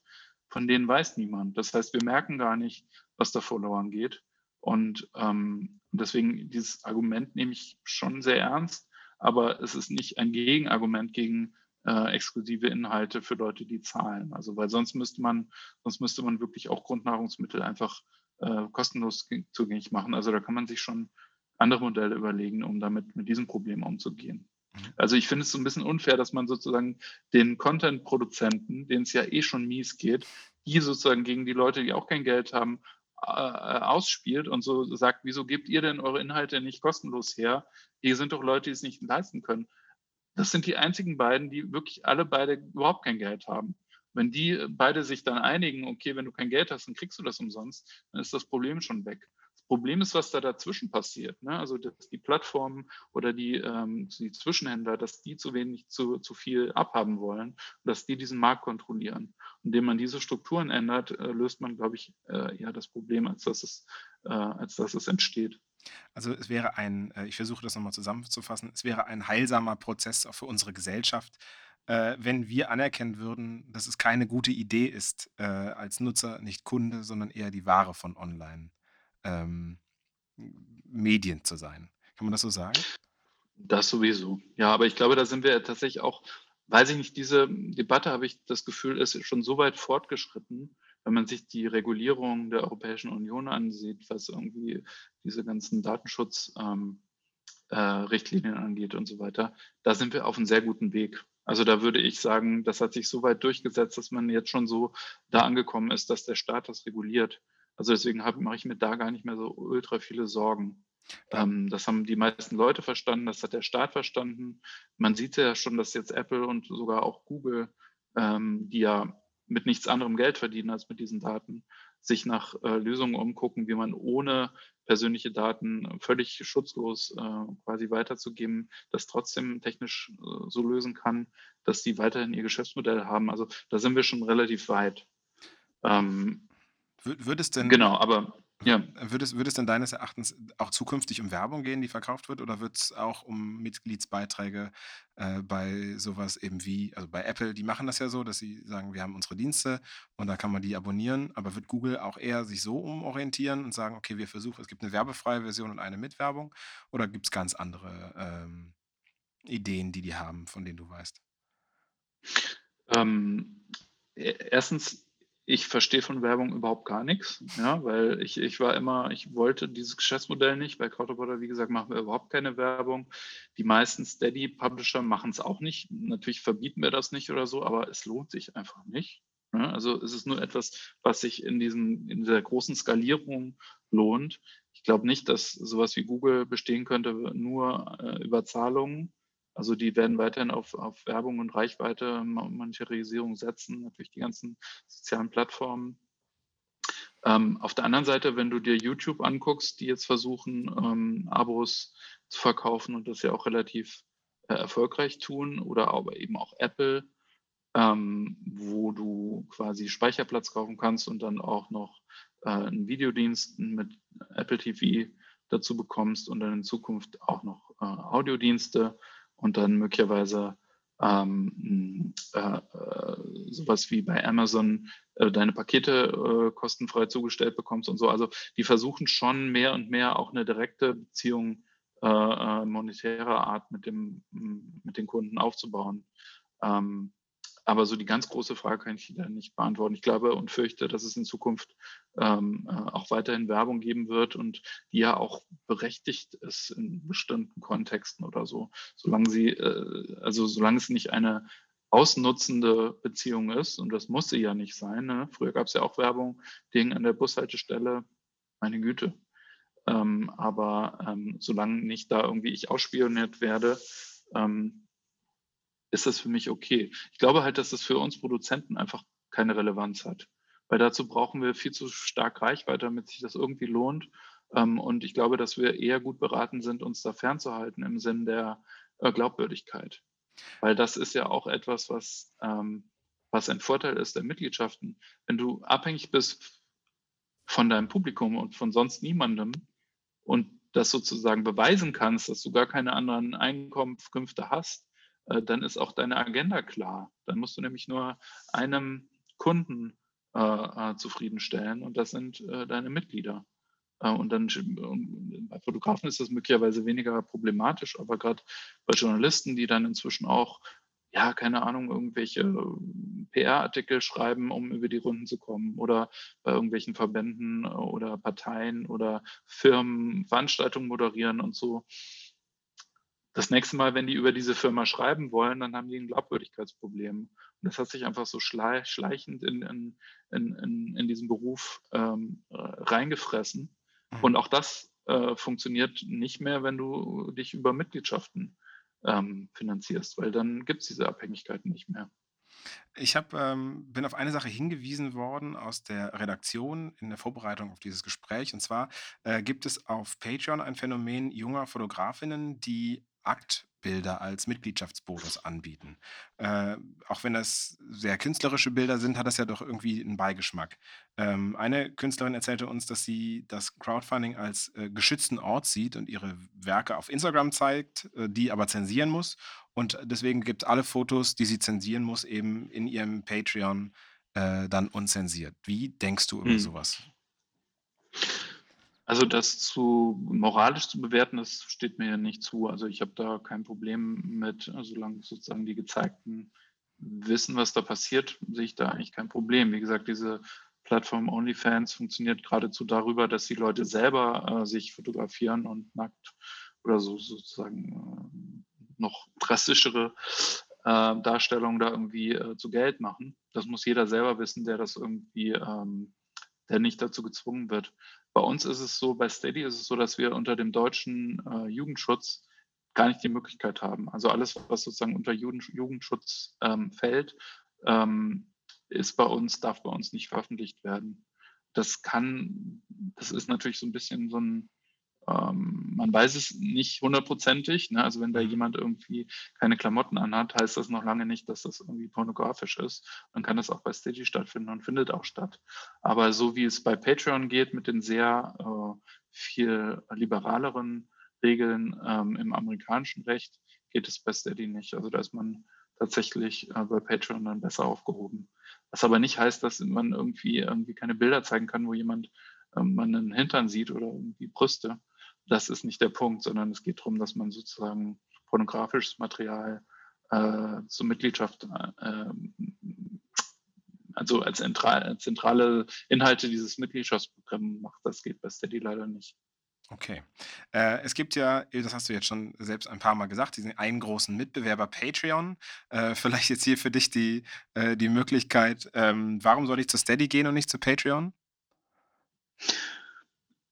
von denen weiß niemand. Das heißt, wir merken gar nicht, was da verloren geht. Und ähm, deswegen dieses Argument nehme ich schon sehr ernst, aber es ist nicht ein Gegenargument gegen äh, exklusive Inhalte für Leute, die zahlen. Also weil sonst müsste man, sonst müsste man wirklich auch Grundnahrungsmittel einfach äh, kostenlos zugänglich machen. Also da kann man sich schon andere Modelle überlegen, um damit mit diesem Problem umzugehen. Mhm. Also ich finde es so ein bisschen unfair, dass man sozusagen den Content-Produzenten, denen es ja eh schon mies geht, die sozusagen gegen die Leute, die auch kein Geld haben, äh, ausspielt und so sagt, wieso gebt ihr denn eure Inhalte nicht kostenlos her? Hier sind doch Leute, die es nicht leisten können. Das sind die einzigen beiden, die wirklich alle beide überhaupt kein Geld haben. Wenn die beide sich dann einigen, okay, wenn du kein Geld hast, dann kriegst du das umsonst, dann ist das Problem schon weg. Problem ist, was da dazwischen passiert. Ne? Also dass die Plattformen oder die, ähm, die Zwischenhändler, dass die zu wenig, zu, zu viel abhaben wollen, dass die diesen Markt kontrollieren. Indem man diese Strukturen ändert, äh, löst man, glaube ich, äh, eher das Problem, als dass es, äh, als dass es entsteht. Also es wäre ein, äh, ich versuche das nochmal zusammenzufassen, es wäre ein heilsamer Prozess auch für unsere Gesellschaft, äh, wenn wir anerkennen würden, dass es keine gute Idee ist, äh, als Nutzer nicht Kunde, sondern eher die Ware von online ähm, Medien zu sein. Kann man das so sagen? Das sowieso. Ja, aber ich glaube, da sind wir tatsächlich auch, weiß ich nicht, diese Debatte, habe ich das Gefühl, ist schon so weit fortgeschritten, wenn man sich die Regulierung der Europäischen Union ansieht, was irgendwie diese ganzen Datenschutzrichtlinien ähm, äh, angeht und so weiter, da sind wir auf einem sehr guten Weg. Also da würde ich sagen, das hat sich so weit durchgesetzt, dass man jetzt schon so da angekommen ist, dass der Staat das reguliert. Also deswegen mache ich mir da gar nicht mehr so ultra viele Sorgen. Ähm, das haben die meisten Leute verstanden, das hat der Staat verstanden. Man sieht ja schon, dass jetzt Apple und sogar auch Google, ähm, die ja mit nichts anderem Geld verdienen als mit diesen Daten, sich nach äh, Lösungen umgucken, wie man ohne persönliche Daten völlig schutzlos äh, quasi weiterzugeben, das trotzdem technisch äh, so lösen kann, dass die weiterhin ihr Geschäftsmodell haben. Also da sind wir schon relativ weit. Ähm, würde es denn, genau, aber ja. Würde es, würde es denn deines Erachtens auch zukünftig um Werbung gehen, die verkauft wird, oder wird es auch um Mitgliedsbeiträge äh, bei sowas eben wie, also bei Apple, die machen das ja so, dass sie sagen, wir haben unsere Dienste und da kann man die abonnieren, aber wird Google auch eher sich so umorientieren und sagen, okay, wir versuchen, es gibt eine werbefreie Version und eine mit Werbung, oder gibt es ganz andere ähm, Ideen, die die haben, von denen du weißt? Ähm, e, erstens ich verstehe von Werbung überhaupt gar nichts, ja, weil ich, ich war immer, ich wollte dieses Geschäftsmodell nicht. Bei Crowdreporter, wie gesagt, machen wir überhaupt keine Werbung. Die meisten Steady-Publisher machen es auch nicht. Natürlich verbieten wir das nicht oder so, aber es lohnt sich einfach nicht. Ja, also es ist nur etwas, was sich in, diesem, in dieser großen Skalierung lohnt. Ich glaube nicht, dass sowas wie Google bestehen könnte nur äh, über Zahlungen also die werden weiterhin auf, auf Werbung und Reichweite, Monetarisierung setzen, natürlich die ganzen sozialen Plattformen. Ähm, auf der anderen Seite, wenn du dir YouTube anguckst, die jetzt versuchen, ähm, Abos zu verkaufen und das ja auch relativ äh, erfolgreich tun, oder aber eben auch Apple, ähm, wo du quasi Speicherplatz kaufen kannst und dann auch noch äh, einen Videodienst mit Apple TV dazu bekommst und dann in Zukunft auch noch äh, Audiodienste und dann möglicherweise ähm, äh, äh, sowas wie bei Amazon äh, deine Pakete äh, kostenfrei zugestellt bekommst und so. Also die versuchen schon mehr und mehr auch eine direkte Beziehung äh, äh, monetärer Art mit dem mit den Kunden aufzubauen. Ähm, aber so die ganz große Frage kann ich da nicht beantworten. Ich glaube und fürchte, dass es in Zukunft ähm, äh, auch weiterhin Werbung geben wird und die ja auch berechtigt ist in bestimmten Kontexten oder so. Solange sie, äh, also solange es nicht eine ausnutzende Beziehung ist, und das muss sie ja nicht sein. Ne? Früher gab es ja auch Werbung, die hing an der Bushaltestelle, meine Güte. Ähm, aber ähm, solange nicht da irgendwie ich ausspioniert werde, ähm, ist das für mich okay. Ich glaube halt, dass das für uns Produzenten einfach keine Relevanz hat. Weil dazu brauchen wir viel zu stark Reichweite, damit sich das irgendwie lohnt. Ähm, und ich glaube, dass wir eher gut beraten sind, uns da fernzuhalten im Sinn der äh, Glaubwürdigkeit. Weil das ist ja auch etwas, was, ähm, was ein Vorteil ist der Mitgliedschaften. Wenn du abhängig bist von deinem Publikum und von sonst niemandem und das sozusagen beweisen kannst, dass du gar keine anderen Einkünfte hast, äh, dann ist auch deine Agenda klar. Dann musst du nämlich nur einem Kunden äh, äh zufriedenstellen und das sind äh, deine Mitglieder. Äh, und dann bei Fotografen ist das möglicherweise weniger problematisch, aber gerade bei Journalisten, die dann inzwischen auch, ja, keine Ahnung, irgendwelche PR-Artikel schreiben, um über die Runden zu kommen oder bei irgendwelchen Verbänden oder Parteien oder Firmen Veranstaltungen moderieren und so das nächste Mal, wenn die über diese Firma schreiben wollen, dann haben die ein Glaubwürdigkeitsproblem. Und das hat sich einfach so schleichend in, in, in, in diesen Beruf ähm, äh, reingefressen. Mhm. Und auch das äh, funktioniert nicht mehr, wenn du dich über Mitgliedschaften ähm, finanzierst, weil dann gibt es diese Abhängigkeiten nicht mehr. Ich hab, ähm, bin auf eine Sache hingewiesen worden aus der Redaktion in der Vorbereitung auf dieses Gespräch. Und zwar äh, gibt es auf Patreon ein Phänomen junger Fotografinnen, die Aktbilder als Mitgliedschaftsbonus anbieten. Äh, auch wenn das sehr künstlerische Bilder sind, hat das ja doch irgendwie einen Beigeschmack. Ähm, eine Künstlerin erzählte uns, dass sie das Crowdfunding als äh, geschützten Ort sieht und ihre Werke auf Instagram zeigt, äh, die aber zensieren muss. Und deswegen gibt alle Fotos, die sie zensieren muss, eben in ihrem Patreon äh, dann unzensiert. Wie denkst du über hm. sowas? Also das zu moralisch zu bewerten, das steht mir ja nicht zu. Also ich habe da kein Problem mit, solange sozusagen die gezeigten wissen, was da passiert, sehe ich da eigentlich kein Problem. Wie gesagt, diese Plattform OnlyFans funktioniert geradezu darüber, dass die Leute selber äh, sich fotografieren und nackt oder so sozusagen äh, noch drastischere äh, Darstellung da irgendwie äh, zu Geld machen. Das muss jeder selber wissen, der das irgendwie, ähm, der nicht dazu gezwungen wird. Bei uns ist es so, bei Steady ist es so, dass wir unter dem deutschen äh, Jugendschutz gar nicht die Möglichkeit haben. Also alles, was sozusagen unter Jugend, Jugendschutz ähm, fällt, ähm, ist bei uns, darf bei uns nicht veröffentlicht werden. Das kann, das ist natürlich so ein bisschen so ein, ähm, man weiß es nicht hundertprozentig. Ne? Also wenn da mhm. jemand irgendwie keine Klamotten anhat, heißt das noch lange nicht, dass das irgendwie pornografisch ist. Dann kann das auch bei Steady stattfinden und findet auch statt. Aber so wie es bei Patreon geht, mit den sehr äh, viel liberaleren Regeln ähm, im amerikanischen Recht, geht es bei Steady nicht. Also da ist man tatsächlich äh, bei Patreon dann besser aufgehoben. Was aber nicht heißt, dass man irgendwie, irgendwie keine Bilder zeigen kann, wo jemand ähm, man einen Hintern sieht oder irgendwie Brüste das ist nicht der Punkt, sondern es geht darum, dass man sozusagen pornografisches Material äh, zur Mitgliedschaft, äh, also als zentrale, zentrale Inhalte dieses Mitgliedschaftsprogramms macht. Das geht bei Steady leider nicht. Okay. Äh, es gibt ja, das hast du jetzt schon selbst ein paar Mal gesagt, diesen einen großen Mitbewerber Patreon. Äh, vielleicht jetzt hier für dich die, äh, die Möglichkeit, ähm, warum soll ich zu Steady gehen und nicht zu Patreon?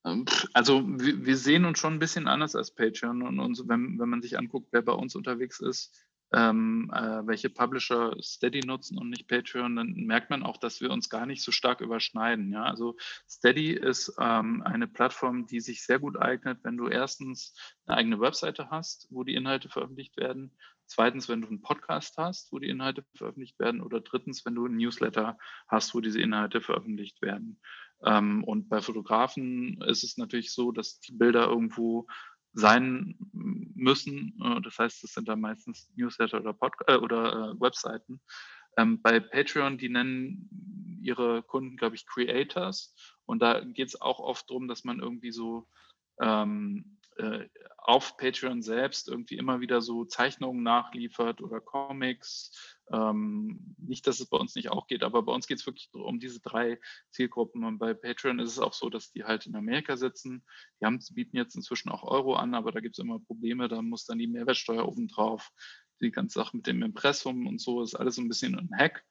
Ähm, also wir, sehen uns schon ein bisschen anders als Patreon und uns, wenn, wenn man sich anguckt, wer bei uns unterwegs ist, ähm, äh, welche Publisher Steady nutzen und nicht Patreon, dann merkt man auch, dass wir uns gar nicht so stark überschneiden. Ja? Also Steady ist ähm, eine Plattform, die sich sehr gut eignet, wenn du erstens eine eigene Webseite hast, wo die Inhalte veröffentlicht werden, zweitens, wenn du einen Podcast hast, wo die Inhalte veröffentlicht werden, oder drittens, wenn du einen Newsletter hast, wo diese Inhalte veröffentlicht werden. Ähm, und bei Fotografen ist es natürlich so, dass die Bilder irgendwo sein müssen. Äh, das heißt, es sind dann meistens Newsletter oder, Pod äh, oder äh, Webseiten. Ähm, bei Patreon, die nennen ihre Kunden, glaube ich, Creators. Und da geht es auch oft darum, dass man irgendwie so ähm, äh, auf Patreon selbst irgendwie immer wieder so Zeichnungen nachliefert oder Comics. Ähm, nicht, dass es bei uns nicht auch geht, aber bei uns geht es wirklich um diese drei Zielgruppen. Und bei Patreon ist es auch so, dass die halt in Amerika sitzen. Die haben, bieten jetzt inzwischen auch Euro an, aber da gibt es immer Probleme. Da muss dann die Mehrwertsteuer obendrauf. Die ganze Sache mit dem Impressum und so ist alles so ein bisschen ein Hack.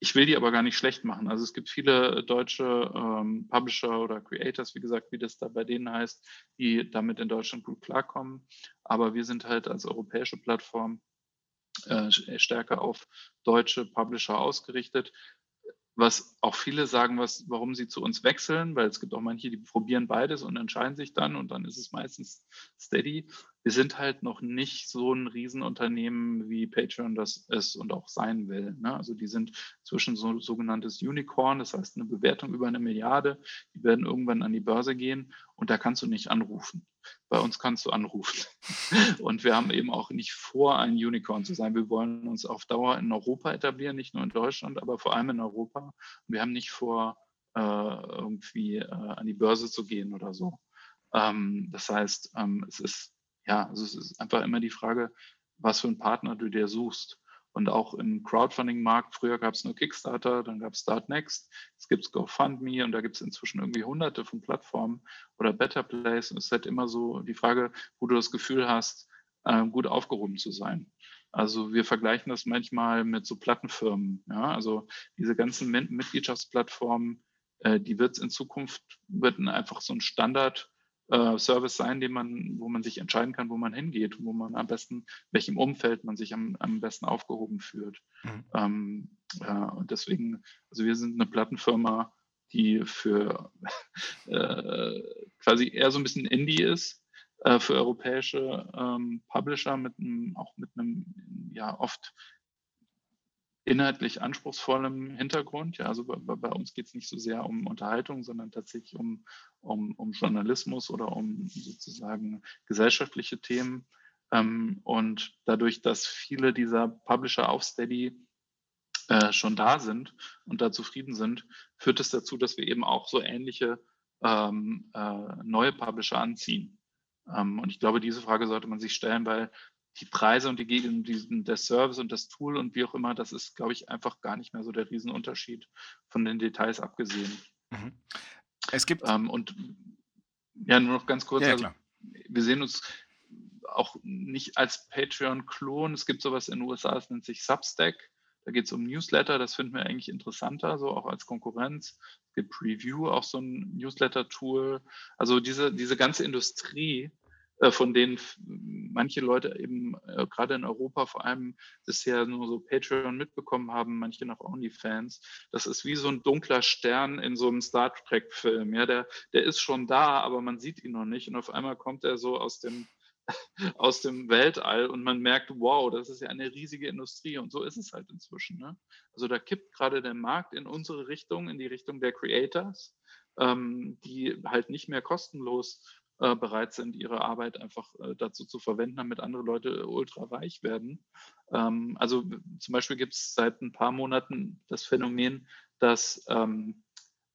Ich will die aber gar nicht schlecht machen. Also es gibt viele deutsche ähm, Publisher oder Creators, wie gesagt, wie das da bei denen heißt, die damit in Deutschland gut klarkommen. Aber wir sind halt als europäische Plattform äh, stärker auf deutsche Publisher ausgerichtet was auch viele sagen, was, warum sie zu uns wechseln, weil es gibt auch manche, die probieren beides und entscheiden sich dann und dann ist es meistens steady. Wir sind halt noch nicht so ein Riesenunternehmen, wie Patreon das ist und auch sein will. Ne? Also die sind zwischen so sogenanntes Unicorn, das heißt eine Bewertung über eine Milliarde, die werden irgendwann an die Börse gehen und da kannst du nicht anrufen. Bei uns kannst du anrufen. Und wir haben eben auch nicht vor, ein Unicorn zu sein. Wir wollen uns auf Dauer in Europa etablieren, nicht nur in Deutschland, aber vor allem in Europa. Wir haben nicht vor, äh, irgendwie äh, an die Börse zu gehen oder so. Ähm, das heißt, ähm, es ist ja, also es ist einfach immer die Frage, was für einen Partner du dir suchst. Und auch im Crowdfunding-Markt, früher gab es nur Kickstarter, dann gab es Startnext, es gibt GoFundMe und da gibt es inzwischen irgendwie hunderte von Plattformen oder Better Place. Und es ist halt immer so die Frage, wo du das Gefühl hast, äh, gut aufgehoben zu sein. Also wir vergleichen das manchmal mit so Plattenfirmen. Ja? Also diese ganzen Mitgliedschaftsplattformen, äh, die wird es in Zukunft, wird einfach so ein Standard äh, Service sein, den man, wo man sich entscheiden kann, wo man hingeht, wo man am besten, welchem Umfeld man sich am, am besten aufgehoben fühlt. Mhm. Ähm, äh, und deswegen, also wir sind eine Plattenfirma, die für äh, quasi eher so ein bisschen Indie ist, äh, für europäische ähm, Publisher mit einem, auch mit einem ja oft inhaltlich anspruchsvollem Hintergrund. Ja, also bei, bei uns geht es nicht so sehr um Unterhaltung, sondern tatsächlich um, um, um Journalismus oder um sozusagen gesellschaftliche Themen. Ähm, und dadurch, dass viele dieser Publisher auf Steady äh, schon da sind und da zufrieden sind, führt es dazu, dass wir eben auch so ähnliche ähm, äh, neue Publisher anziehen. Ähm, und ich glaube, diese Frage sollte man sich stellen, weil die Preise und die, die, der Service und das Tool und wie auch immer, das ist, glaube ich, einfach gar nicht mehr so der Riesenunterschied von den Details abgesehen. Mhm. Es gibt. Ähm, und ja, nur noch ganz kurz. Ja, also, wir sehen uns auch nicht als Patreon-Klon. Es gibt sowas in den USA, das nennt sich Substack. Da geht es um Newsletter, das finden wir eigentlich interessanter, so auch als Konkurrenz. Es gibt Preview, auch so ein Newsletter-Tool. Also diese, diese ganze Industrie, von denen manche Leute eben äh, gerade in Europa vor allem bisher nur so Patreon mitbekommen haben, manche noch OnlyFans. Das ist wie so ein dunkler Stern in so einem Star Trek-Film. Ja, der, der ist schon da, aber man sieht ihn noch nicht. Und auf einmal kommt er so aus dem aus dem Weltall und man merkt, wow, das ist ja eine riesige Industrie und so ist es halt inzwischen. Ne? Also da kippt gerade der Markt in unsere Richtung, in die Richtung der Creators, ähm, die halt nicht mehr kostenlos äh, bereit sind, ihre Arbeit einfach äh, dazu zu verwenden, damit andere Leute ultra reich werden. Ähm, also zum Beispiel gibt es seit ein paar Monaten das Phänomen, dass ähm,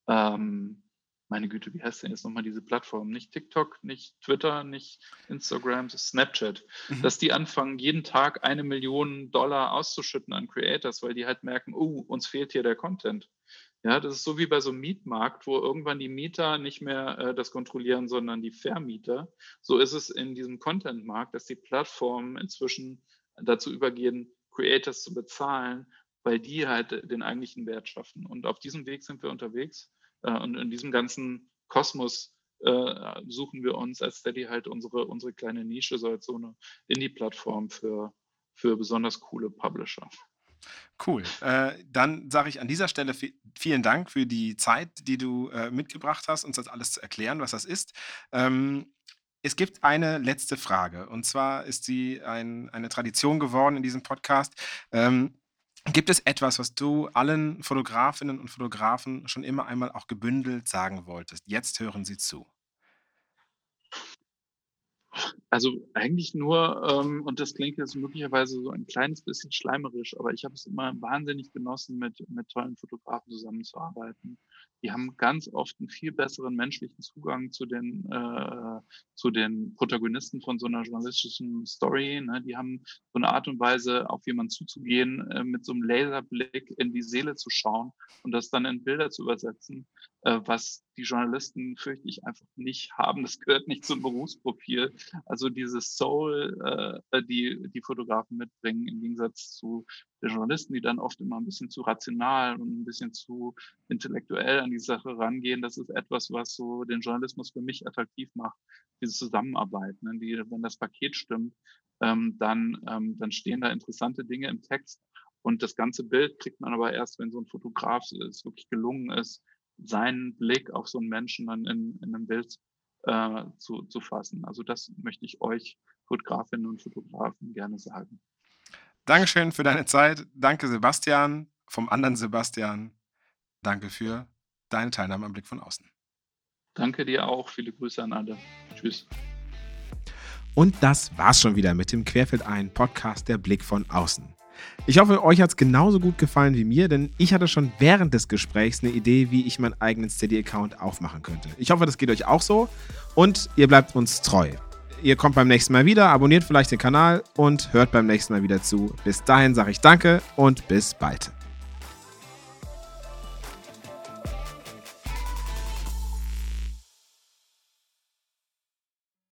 ähm, meine Güte, wie heißt denn jetzt nochmal diese Plattform? Nicht TikTok, nicht Twitter, nicht Instagram, Snapchat. Mhm. Dass die anfangen, jeden Tag eine Million Dollar auszuschütten an Creators, weil die halt merken, oh, uns fehlt hier der Content. Ja, das ist so wie bei so einem Mietmarkt, wo irgendwann die Mieter nicht mehr äh, das kontrollieren, sondern die Vermieter. So ist es in diesem Content-Markt, dass die Plattformen inzwischen dazu übergehen, Creators zu bezahlen, weil die halt den eigentlichen Wert schaffen. Und auf diesem Weg sind wir unterwegs. Äh, und in diesem ganzen Kosmos äh, suchen wir uns als Steady halt unsere, unsere kleine Nische, so als so eine Indie-Plattform für, für besonders coole Publisher. Cool. Äh, dann sage ich an dieser Stelle vielen Dank für die Zeit, die du äh, mitgebracht hast, uns das alles zu erklären, was das ist. Ähm, es gibt eine letzte Frage und zwar ist sie ein, eine Tradition geworden in diesem Podcast. Ähm, Gibt es etwas, was du allen Fotografinnen und Fotografen schon immer einmal auch gebündelt sagen wolltest? Jetzt hören sie zu. Also eigentlich nur, ähm, und das klingt jetzt möglicherweise so ein kleines bisschen schleimerisch, aber ich habe es immer wahnsinnig genossen, mit, mit tollen Fotografen zusammenzuarbeiten die haben ganz oft einen viel besseren menschlichen Zugang zu den, äh, zu den Protagonisten von so einer journalistischen Story. Ne? Die haben so eine Art und Weise, auf jemanden zuzugehen, äh, mit so einem Laserblick in die Seele zu schauen und das dann in Bilder zu übersetzen, äh, was die Journalisten, fürchte ich, einfach nicht haben. Das gehört nicht zum Berufsprofil. Also diese Soul, äh, die die Fotografen mitbringen, im Gegensatz zu den Journalisten, die dann oft immer ein bisschen zu rational und ein bisschen zu intellektuell an die Sache rangehen. Das ist etwas, was so den Journalismus für mich attraktiv macht, diese Zusammenarbeit. Ne? Die, wenn das Paket stimmt, ähm, dann, ähm, dann stehen da interessante Dinge im Text. Und das ganze Bild kriegt man aber erst, wenn so ein Fotograf es wirklich gelungen ist, seinen Blick auf so einen Menschen dann in, in einem Bild äh, zu, zu fassen. Also das möchte ich euch Fotografinnen und Fotografen gerne sagen. Dankeschön für deine Zeit. Danke, Sebastian, vom anderen Sebastian. Danke für deine Teilnahme am Blick von außen. Danke dir auch. Viele Grüße an alle. Tschüss. Und das war's schon wieder mit dem Querfeld ein Podcast der Blick von außen. Ich hoffe, euch hat es genauso gut gefallen wie mir, denn ich hatte schon während des Gesprächs eine Idee, wie ich meinen eigenen Steady-Account aufmachen könnte. Ich hoffe, das geht euch auch so und ihr bleibt uns treu. Ihr kommt beim nächsten Mal wieder, abonniert vielleicht den Kanal und hört beim nächsten Mal wieder zu. Bis dahin sage ich danke und bis bald.